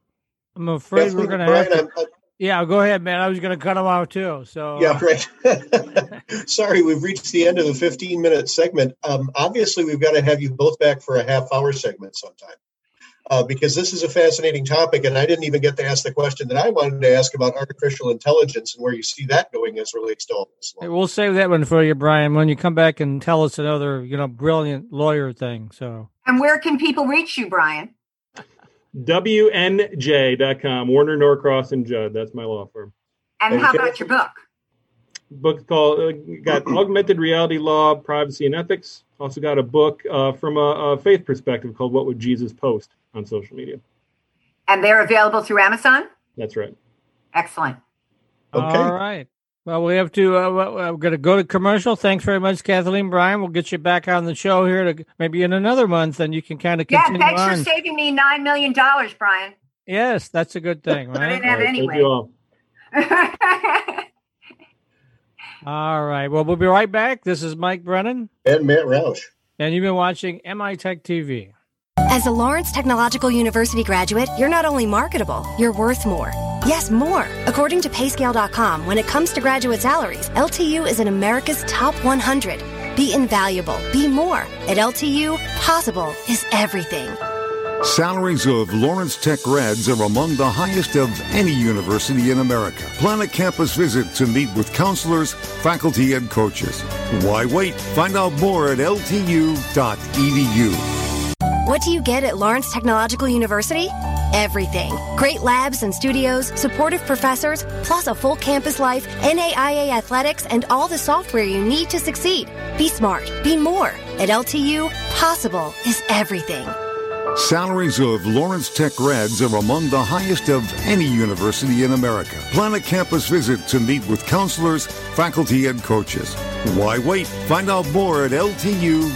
I'm afraid yes, we're going to have to. Yeah, go ahead, man. I was going to cut them out too. So yeah, right. <laughs> Sorry, we've reached the end of the 15 minute segment. Um, obviously, we've got to have you both back for a half hour segment sometime. Uh, because this is a fascinating topic, and I didn't even get to ask the question that I wanted to ask about artificial intelligence and where you see that going as relates to all this. Hey, we'll save that one for you, Brian, when you come back and tell us another, you know, brilliant lawyer thing. So, and where can people reach you, Brian? WNJ.com, Warner Norcross and Judd. That's my law firm. And how about your book? Book called uh, got Augmented Reality Law, Privacy and Ethics. Also got a book uh, from a, a faith perspective called What Would Jesus Post on social media. And they're available through Amazon? That's right. Excellent. Okay. All right. Well, we have to. Uh, we're going to go to commercial. Thanks very much, Kathleen Brian. We'll get you back on the show here to maybe in another month, and you can kind of continue. Yeah, thanks on. for saving me nine million dollars, Brian. Yes, that's a good thing, right? <laughs> I didn't have All right, anyway. <laughs> thank you all. All right. Well, we'll be right back. This is Mike Brennan, And Matt Roush. and you've been watching MI Tech TV. As a Lawrence Technological University graduate, you're not only marketable, you're worth more. Yes, more. According to Payscale.com, when it comes to graduate salaries, LTU is in America's top 100. Be invaluable. Be more. At LTU, possible is everything. Salaries of Lawrence Tech grads are among the highest of any university in America. Plan a campus visit to meet with counselors, faculty, and coaches. Why wait? Find out more at ltu.edu. What do you get at Lawrence Technological University? Everything. Great labs and studios, supportive professors, plus a full campus life, NAIA athletics, and all the software you need to succeed. Be smart. Be more. At LTU, possible is everything. Salaries of Lawrence Tech grads are among the highest of any university in America. Plan a campus visit to meet with counselors, faculty, and coaches. Why wait? Find out more at ltu.edu.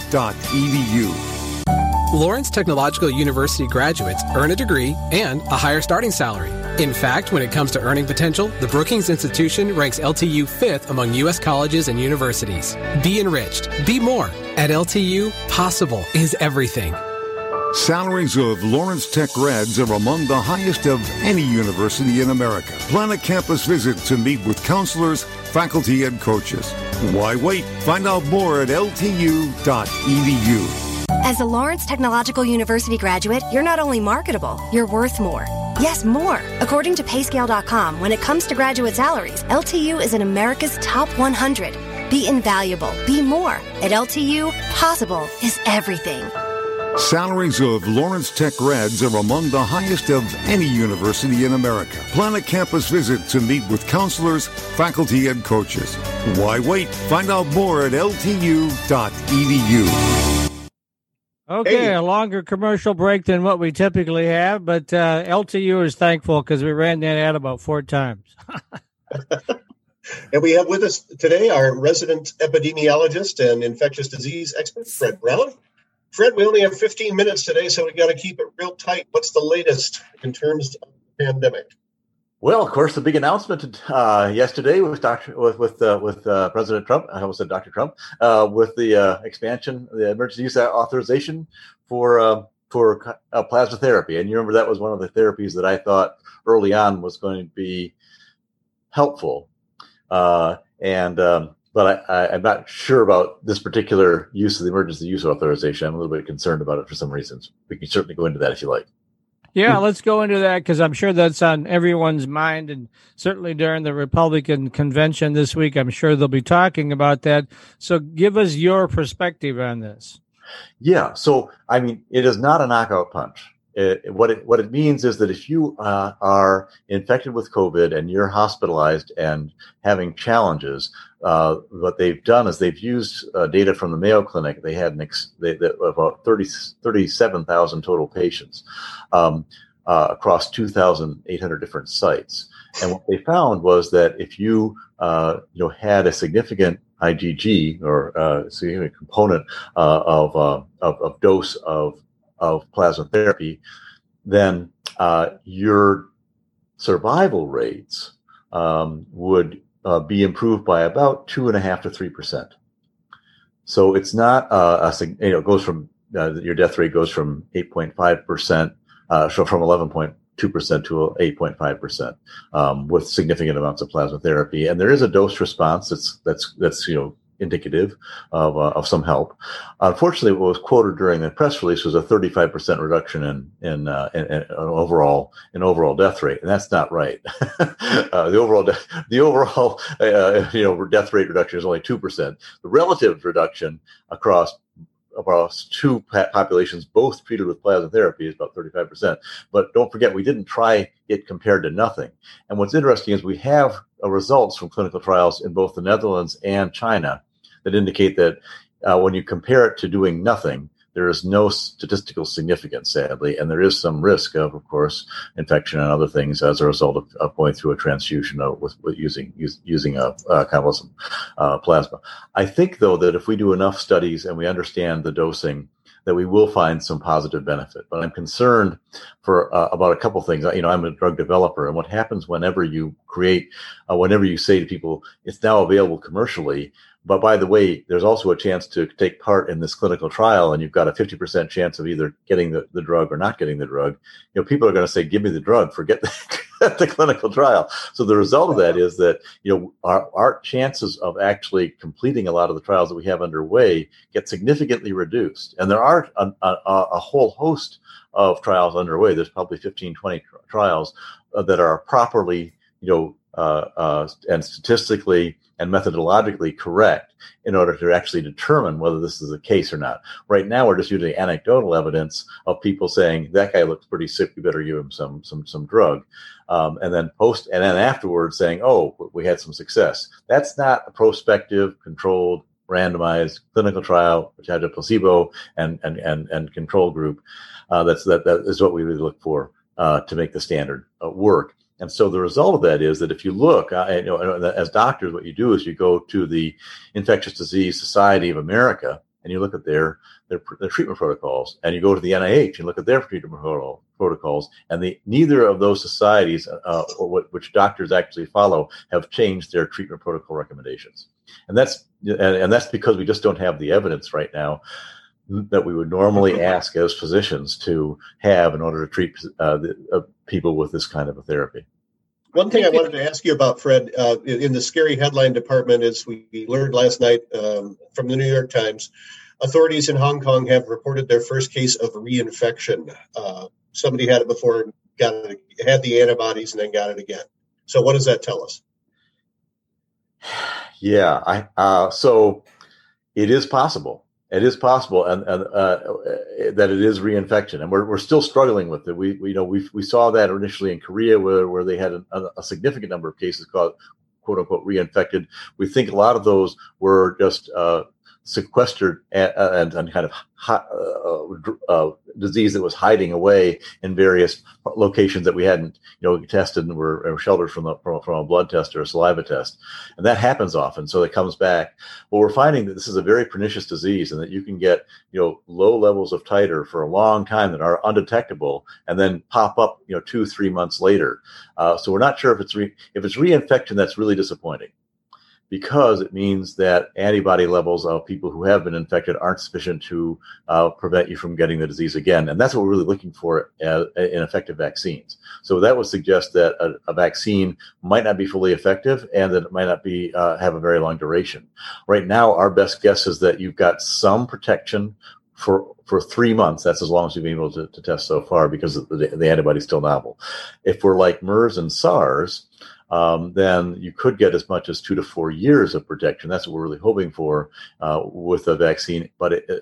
Lawrence Technological University graduates earn a degree and a higher starting salary. In fact, when it comes to earning potential, the Brookings Institution ranks LTU fifth among U.S. colleges and universities. Be enriched. Be more. At LTU, possible is everything. Salaries of Lawrence Tech grads are among the highest of any university in America. Plan a campus visit to meet with counselors, faculty, and coaches. Why wait? Find out more at ltu.edu. As a Lawrence Technological University graduate, you're not only marketable, you're worth more. Yes, more. According to Payscale.com, when it comes to graduate salaries, LTU is in America's top 100. Be invaluable. Be more. At LTU, possible is everything. Salaries of Lawrence Tech grads are among the highest of any university in America. Plan a campus visit to meet with counselors, faculty, and coaches. Why wait? Find out more at ltu.edu. Okay, Hey. a longer commercial break than what we typically have, but uh, LTU is thankful because we ran that ad about four times. <laughs> And we have with us today our resident epidemiologist and infectious disease expert, Fred Brown. Fred, we only have 15 minutes today, so we got to keep it real tight. What's the latest in terms of the pandemic? Well, of course, the big announcement uh, yesterday with Dr. with with, uh, with uh, President Trump. I almost said Dr. Trump uh, with the uh, expansion, the emergency use authorization for uh, for plasma therapy. And you remember that was one of the therapies that I thought early on was going to be helpful. And um, but I, I'm not sure about this particular use of the emergency use authorization. I'm a little bit concerned about it for some reasons. We can certainly go into that if you like. Yeah, let's go into that because I'm sure that's on everyone's mind. And certainly during the Republican convention this week, I'm sure they'll be talking about that. So give us your perspective on this. Yeah. So, I mean, it is not a knockout punch. It, what it what it means is that if you uh, are infected with COVID and you're hospitalized and having challenges, uh, what they've done is they've used uh, data from the Mayo Clinic. They had ex- they, they, about 30, 37,000 total patients um, uh, across 2,800 different sites. And what they found was that if you uh, you know had a significant IgG or uh, significant component of, of of dose of of plasma therapy, then uh, your survival rates um, would uh, be improved by about two and a half to three percent. So it's not uh, a you know goes from uh, your death rate goes from eight point five percent, uh, so from eleven point two percent to eight point five percent, um, with significant amounts of plasma therapy. And there is a dose response that's that's that's you know indicative of, uh, of some help. Unfortunately, what was quoted during the press release was a 35% reduction in in, uh, in, in overall in overall death rate, and that's not right. <laughs> uh, the overall de- the overall uh, you know death rate reduction is only two percent. The relative reduction across across two populations, both treated with plasma therapy, is about 35%. But don't forget, we didn't try it compared to nothing. And what's interesting is we have uh, results from clinical trials in both the Netherlands and China that indicate that uh, when you compare it to doing nothing, there is no statistical significance, sadly, and there is some risk of, of course, infection and other things as a result of, of going through a transfusion of, with, with, using use, using a, a convalescent uh, plasma. I think, though, that if we do enough studies and we understand the dosing, that we will find some positive benefit. But I'm concerned for uh, about a couple things. You know, I'm a drug developer, and what happens whenever you create, uh, whenever you say to people, it's now available commercially, but by the way, there's also a chance to take part in this clinical trial, and you've got a 50% chance of either getting the, the drug or not getting the drug. You know, people are going to say, "Give me the drug, forget the, <laughs> the clinical trial." So the result of that is that you know our our chances of actually completing a lot of the trials that we have underway get significantly reduced, and there are a, a, a whole host of trials underway. There's probably 15, 20 trials uh, that are properly, you know, and statistically and methodologically correct in order to actually determine whether this is the case or not. Right now, we're just using anecdotal evidence of people saying that guy looks pretty sick. We better give him some some some drug, um, and then post and then afterwards saying, "Oh, we had some success." That's not a prospective, controlled, randomized clinical trial which had a placebo and and and, and control group. Uh, that's that that is what we really look for uh, to make the standard uh, work. And so the result of that is that if you look, uh, you know, as doctors, what you do is you go to the Infectious Disease Society of America and you look at their their, their treatment protocols, and you go to the NIH and look at their treatment protocols, and the neither of those societies, uh, what, which doctors actually follow, have changed their treatment protocol recommendations, and that's and, and that's because we just don't have the evidence right now that we would normally ask as physicians to have in order to treat uh, the, uh, people with this kind of a therapy. One thing I wanted to ask you about, Fred, uh, in the scary headline department, as we learned last night um, from the New York Times, authorities in Hong Kong have reported their first case of reinfection. Uh, somebody had it before, got it, had the antibodies, and then got it again. So, what does that tell us? <sighs> Yeah, I uh, so it is possible it is possible, and, and uh, that it is reinfection, and we're, we're still struggling with it. We, we you know we we saw that initially in Korea, where where they had a, a significant number of cases called quote unquote reinfected. We think a lot of those were just uh, sequestered and, and, and kind of uh, uh, disease that was hiding away in various locations that we hadn't, you know, tested and were, were sheltered from, the, from, from, a blood test or a saliva test. And that happens often. So it comes back. Well, we're finding that this is a very pernicious disease and that you can get, you know, low levels of titer for a long time that are undetectable and then pop up, you know, two, three months later. Uh, so we're not sure if it's re- if it's reinfection, that's really disappointing because it means that antibody levels of people who have been infected aren't sufficient to uh, prevent you from getting the disease again. And that's what we're really looking for uh, in effective vaccines. So that would suggest that a, a, vaccine might not be fully effective and that it might not be uh, have a very long duration. Right now, our best guess is that you've got some protection for for three months. That's as long as you've been able to, to test so far because the, the antibody is still novel. If we're like MERS and SARS, um, then you could get as much as two to four years of protection. That's what we're really hoping for uh, with a vaccine. But it, it,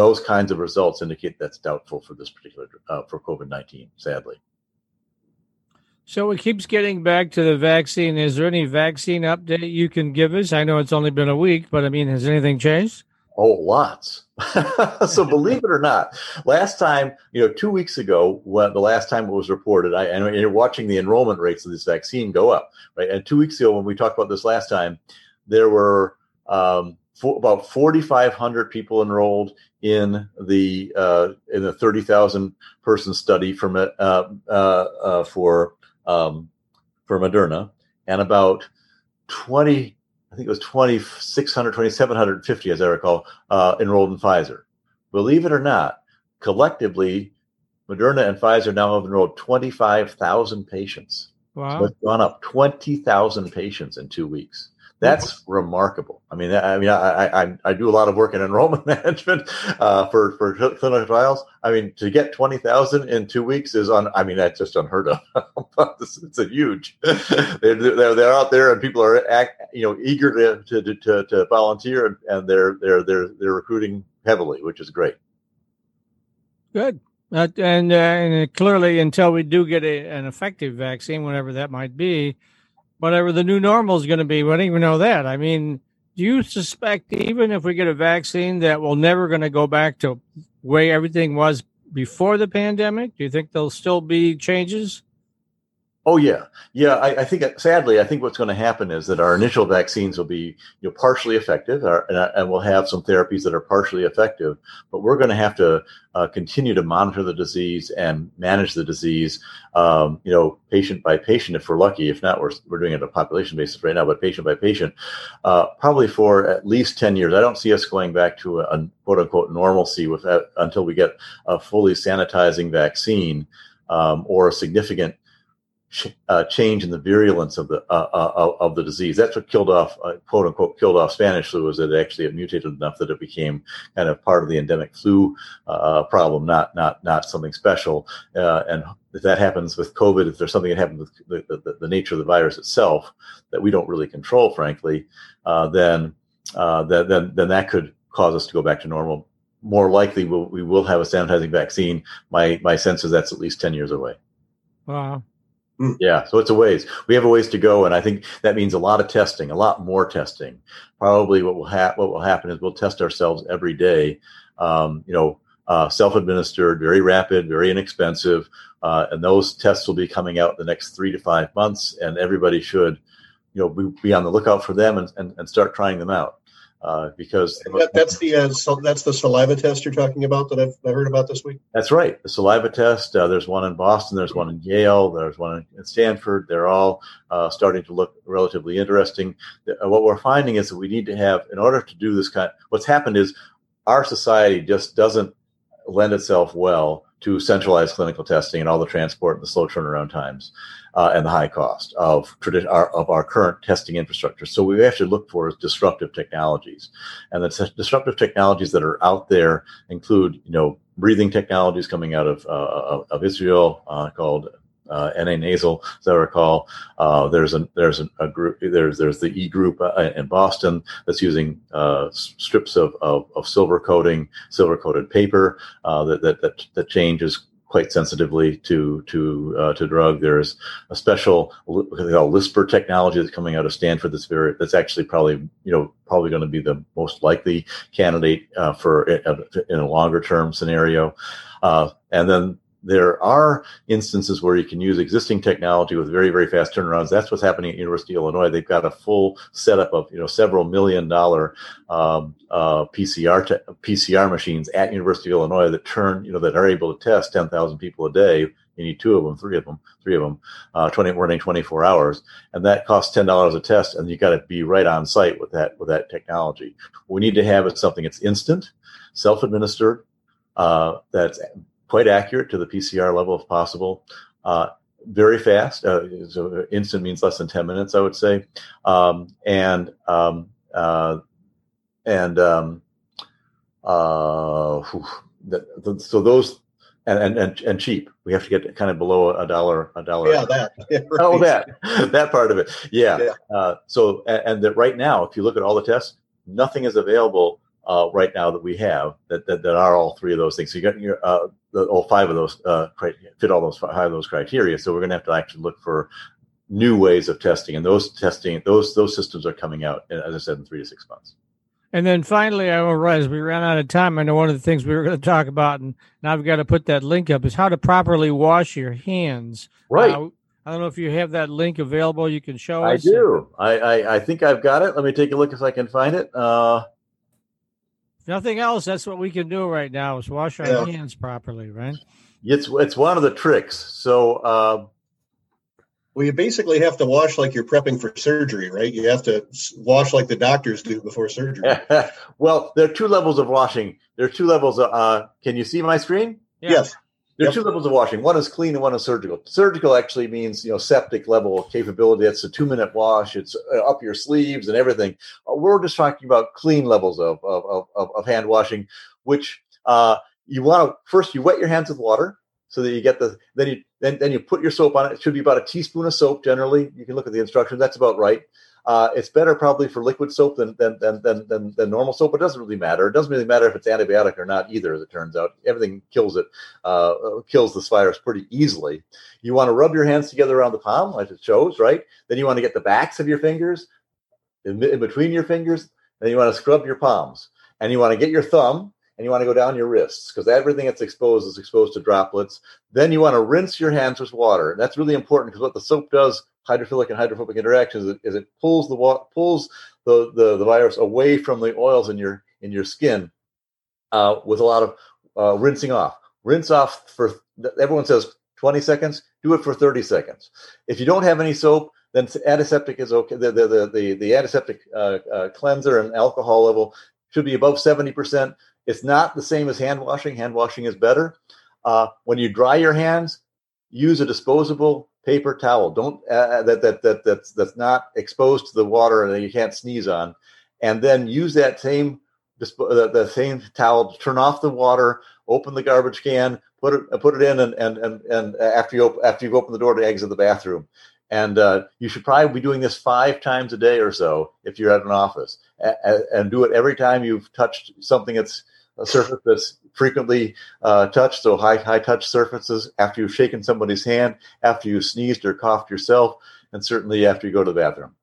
those kinds of results indicate that's doubtful for this particular uh, for COVID nineteen. Sadly. So it keeps getting back to the vaccine. Is there any vaccine update you can give us? I know it's only been a week, but I mean, has anything changed? Oh, lots. <laughs> so believe it or not, last time, you know, two weeks ago, when the last time it was reported, I and you're watching the enrollment rates of this vaccine go up, right? And two weeks ago, when we talked about this last time, there were um, for, about 4,500 people enrolled in the uh, in the 30,000 person study for uh, uh, uh, for um, for Moderna, and about 20 I think it was 2,600, 2,750, as I recall, uh, enrolled in Pfizer. Believe it or not, collectively, Moderna and Pfizer now have enrolled 25,000 patients. Wow. So it's gone up 20,000 patients in two weeks. That's remarkable. I mean, I mean, I, I, I do a lot of work in enrollment <laughs> management uh, for for clinical trials. I mean, to get twenty thousand in two weeks is on. I mean, that's just unheard of. <laughs> it's a huge. <laughs> They're, they're, they're out there, and people are act, you know eager to to, to, to volunteer, and, and they're they're they're they're recruiting heavily, which is great. Good. Uh, and uh, and clearly, until we do get a, an effective vaccine, whatever that might be, whatever the new normal is going to be. We don't even know that. I mean, do you suspect even if we get a vaccine that we're never going to go back to way everything was before the pandemic? Do you think there'll still be changes? Oh yeah, yeah. I, I, think sadly, I think what's going to happen is that our initial vaccines will be you know partially effective, or, and, and, we'll have some therapies that are partially effective. But we're going to have to uh, continue to monitor the disease and manage the disease, um, you know, patient by patient if we're lucky. If not, we're we're doing it on a population basis right now, but patient by patient, uh, probably for at least ten years. I don't see us going back to a, a quote unquote normalcy with until we get a fully sanitizing vaccine um, or a significant uh, change in the virulence of the uh, uh, of the disease. That's what killed off, uh, quote unquote, killed off Spanish flu. Was that it actually mutated enough that it became kind of part of the endemic flu uh, problem, not not not something special. And if that happens with COVID, if there's something that happens with the, the, the nature of the virus itself that we don't really control, frankly, then then then then that could cause us to go back to normal. More likely, we'll, we will have a sanitizing vaccine. My my sense is that's at least ten years away. Wow. Mm. Yeah, so it's a ways. We have a ways to go, and I think that means a lot of testing, a lot more testing. Probably what will happen. What will happen is we'll test ourselves every day. Um, you know, uh, self-administered, very rapid, very inexpensive, uh, and those tests will be coming out the next three to five months, and everybody should, you know, be, be on the lookout for them and, and, and start trying them out uh, because that, that's the uh, so that's the saliva test you're talking about that I've, I've heard about this week. That's right, the saliva test. Uh, there's one in Boston. There's one in Yale. There's one in Stanford. They're all uh, starting to look relatively interesting. Uh, what we're finding is that we need to have, in order to do this kind. What's happened is our society just doesn't lend itself well to centralized clinical testing and all the transport and the slow turnaround times uh, and the high cost of, tradi- our, of our current testing infrastructure. So we have to look for disruptive technologies, and the disruptive technologies that are out there include, you know, breathing technologies coming out of uh, of Israel uh, called uh, NaNose, as I recall. Uh, there's a there's a, a, group there's there's the E group uh, in Boston that's using uh, strips of, of, of silver coating, silver coated paper uh, that, that that that changes quite sensitively to to uh, to drug. There's a special CRISPR technology that's coming out of Stanford that's very that's actually probably you know probably going to be the most likely candidate uh, for uh, in a longer term scenario. Uh, and then there are instances where you can use existing technology with very very fast turnarounds. That's what's happening at university of illinois. They've got a full setup of you know several million dollar um, uh, pcr te- pcr machines at university of illinois that turn you know that are able to test 10000 people a day. You need two of them three of them three of them uh, 20 running 24 hours. And that costs $10 a test and you got to be right on site with that with that technology. What we need to have is something that's instant self-administered uh, that's quite accurate to the PCR level if possible. Uh, very fast. Uh, so instant means less than 10 minutes, I would say. Um, and, um, uh, and, um, uh, the, the, so those, and, and, and, cheap. We have to get kind of below a dollar, a dollar. Yeah, that. <laughs> Yeah, right. <laughs> Oh, that, that part of it. Yeah. yeah. Uh, so, and, and that right now, if you look at all the tests, nothing is available uh, right now that we have that, that, that are all three of those things. So you got your uh, the, all five of those uh, fit all those five of those criteria. So we're going to have to actually look for new ways of testing, and those testing those those systems are coming out, as I said, in three to six months. And then finally, I will rise. We ran out of time. I know one of the things we were going to talk about, and now I've got to put that link up, is how to properly wash your hands. Right. Uh, I don't know if you have that link available. You can show I us. I do. I, I, I think I've got it. Let me take a look if I can find it. Uh, nothing else, that's what we can do right now is wash our yeah. hands properly, right? It's it's one of the tricks. So, uh, well, you basically have to wash like you're prepping for surgery, right? You have to wash like the doctors do before surgery. <laughs> well, there are two levels of washing. There are two levels. Of, uh, can you see my screen? Yeah. Yes. There are two levels of washing. One is clean and one is surgical. Surgical actually means you know septic level capability. It's a two minute wash. It's uh, up your sleeves and everything. Uh, we're just talking about clean levels of of, of, of hand washing, which uh, you want to first you wet your hands with water so that you get the then you then, then you put your soap on it. It should be about a teaspoon of soap generally. You can look at the instructions. That's about right. Uh, it's better probably for liquid soap than than, than than than than normal soap. It doesn't really matter. It doesn't really matter if it's antibiotic or not either. As it turns out, everything kills it, uh, kills this virus pretty easily. You want to rub your hands together around the palm, as it shows, right? Then you want to get the backs of your fingers in, in between your fingers. Then you want to scrub your palms, and you want to get your thumb and you want to go down your wrists because everything that's exposed is exposed to droplets. Then you want to rinse your hands with water. And that's really important because what the soap does, hydrophilic and hydrophobic interactions, is it, is it pulls the wa- pulls the, the, the virus away from the oils in your in your skin uh, with a lot of uh, rinsing off. Rinse off for everyone says 20 seconds. Do it for 30 seconds. If you don't have any soap, then antiseptic is okay. The the the the, the antiseptic uh, uh cleanser and alcohol level should be above 70 percent it's not the same as hand washing. Hand washing is better. Uh, when you dry your hands, use a disposable paper towel. Don't uh, uh that, that that that's that's not exposed to the water and you can't sneeze on. And then use that same the, the same towel to turn off the water, open the garbage can, put it put it in, and and and, and after you op- after you've opened the door to exit the bathroom. And uh, you should probably be doing this five times a day or so if you're at an office, and do it every time you've touched something that's a surface that's frequently uh, touched, so high high touch surfaces after you've shaken somebody's hand, after you sneezed or coughed yourself, and certainly after you go to the bathroom.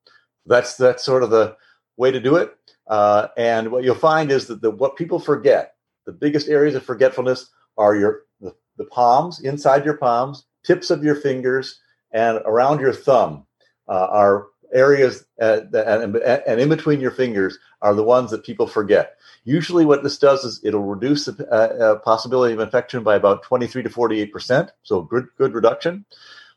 That's that's sort of the way to do it. Uh, and what you'll find is that the, what people forget, the biggest areas of forgetfulness are your the, the palms, inside your palms, tips of your fingers, and around your thumb uh, are areas uh, that, and, and in between your fingers are the ones that people forget. Usually, what this does is it'll reduce the uh, uh possibility of infection by about 23 to 48 percent. So, good, good reduction.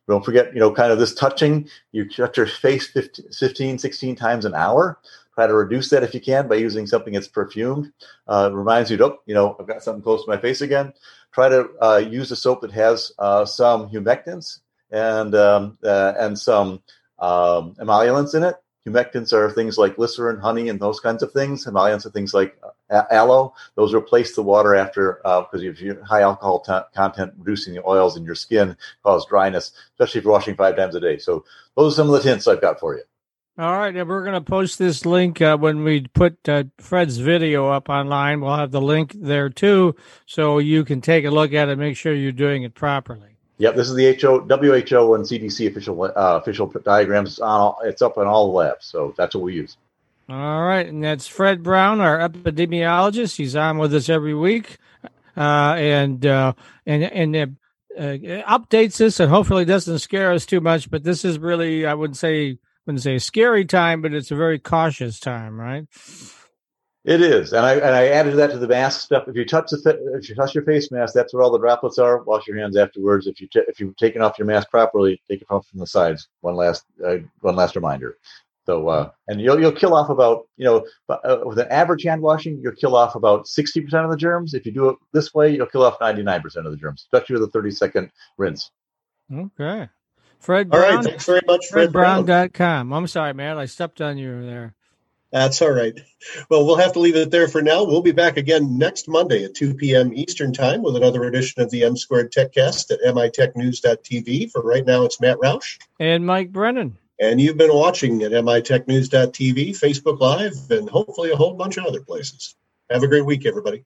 Don't forget, you know, kind of this touching. You touch your face 15, 16 times an hour. Try to reduce that if you can by using something that's perfumed. Uh, reminds you, oh, you know, I've got something close to my face again. Try to uh, use a soap that has uh, some humectants and um, uh, and some um, emollients in it. Humectants are things like glycerin, honey, and those kinds of things. Emollients are things like uh, aloe. Those replace the water after because uh, if you high alcohol t- content, reducing the oils in your skin cause dryness, especially if you're washing five times a day. So those are some of the hints I've got for you. All right, and we're going to post this link uh, when we put uh, Fred's video up online. We'll have the link there too, so you can take a look at it, make sure you're doing it properly. Yep, this is the HO, WHO and CDC official uh, official diagrams. It's on all, it's up in all the labs, so that's what we use. All right, and that's Fred Brown, our epidemiologist. He's on with us every week, uh, and uh, and and uh, updates us, and hopefully doesn't scare us too much. But this is really, I would say, wouldn't say a scary time, but it's a very cautious time, right? It is, and I and I added that to the mask stuff. If you touch the if you touch your face mask, that's where all the droplets are. Wash your hands afterwards. If you t- if you've taken off your mask properly, take it off from the sides. One last uh, one last reminder. So uh, and you'll you'll kill off about you know uh, with an average hand washing, you'll kill off about sixty percent of the germs. If you do it this way, you'll kill off ninety nine percent of the germs, especially with a thirty second rinse. Okay. Fred Brown. All right. Thanks very much, Fred, Fred Brown. I'm sorry, man. I stepped on you there. That's all right. Well, we'll have to leave it there for now. We'll be back again next Monday at 2 p.m. Eastern Time with another edition of the M Squared TechCast at mitechnews.tv. For right now, it's Matt Roush. And Mike Brennan. And you've been watching at mitechnews.tv, Facebook Live, and hopefully a whole bunch of other places. Have a great week, everybody.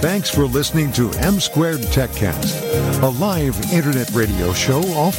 Thanks for listening to M Squared TechCast, a live internet radio show offering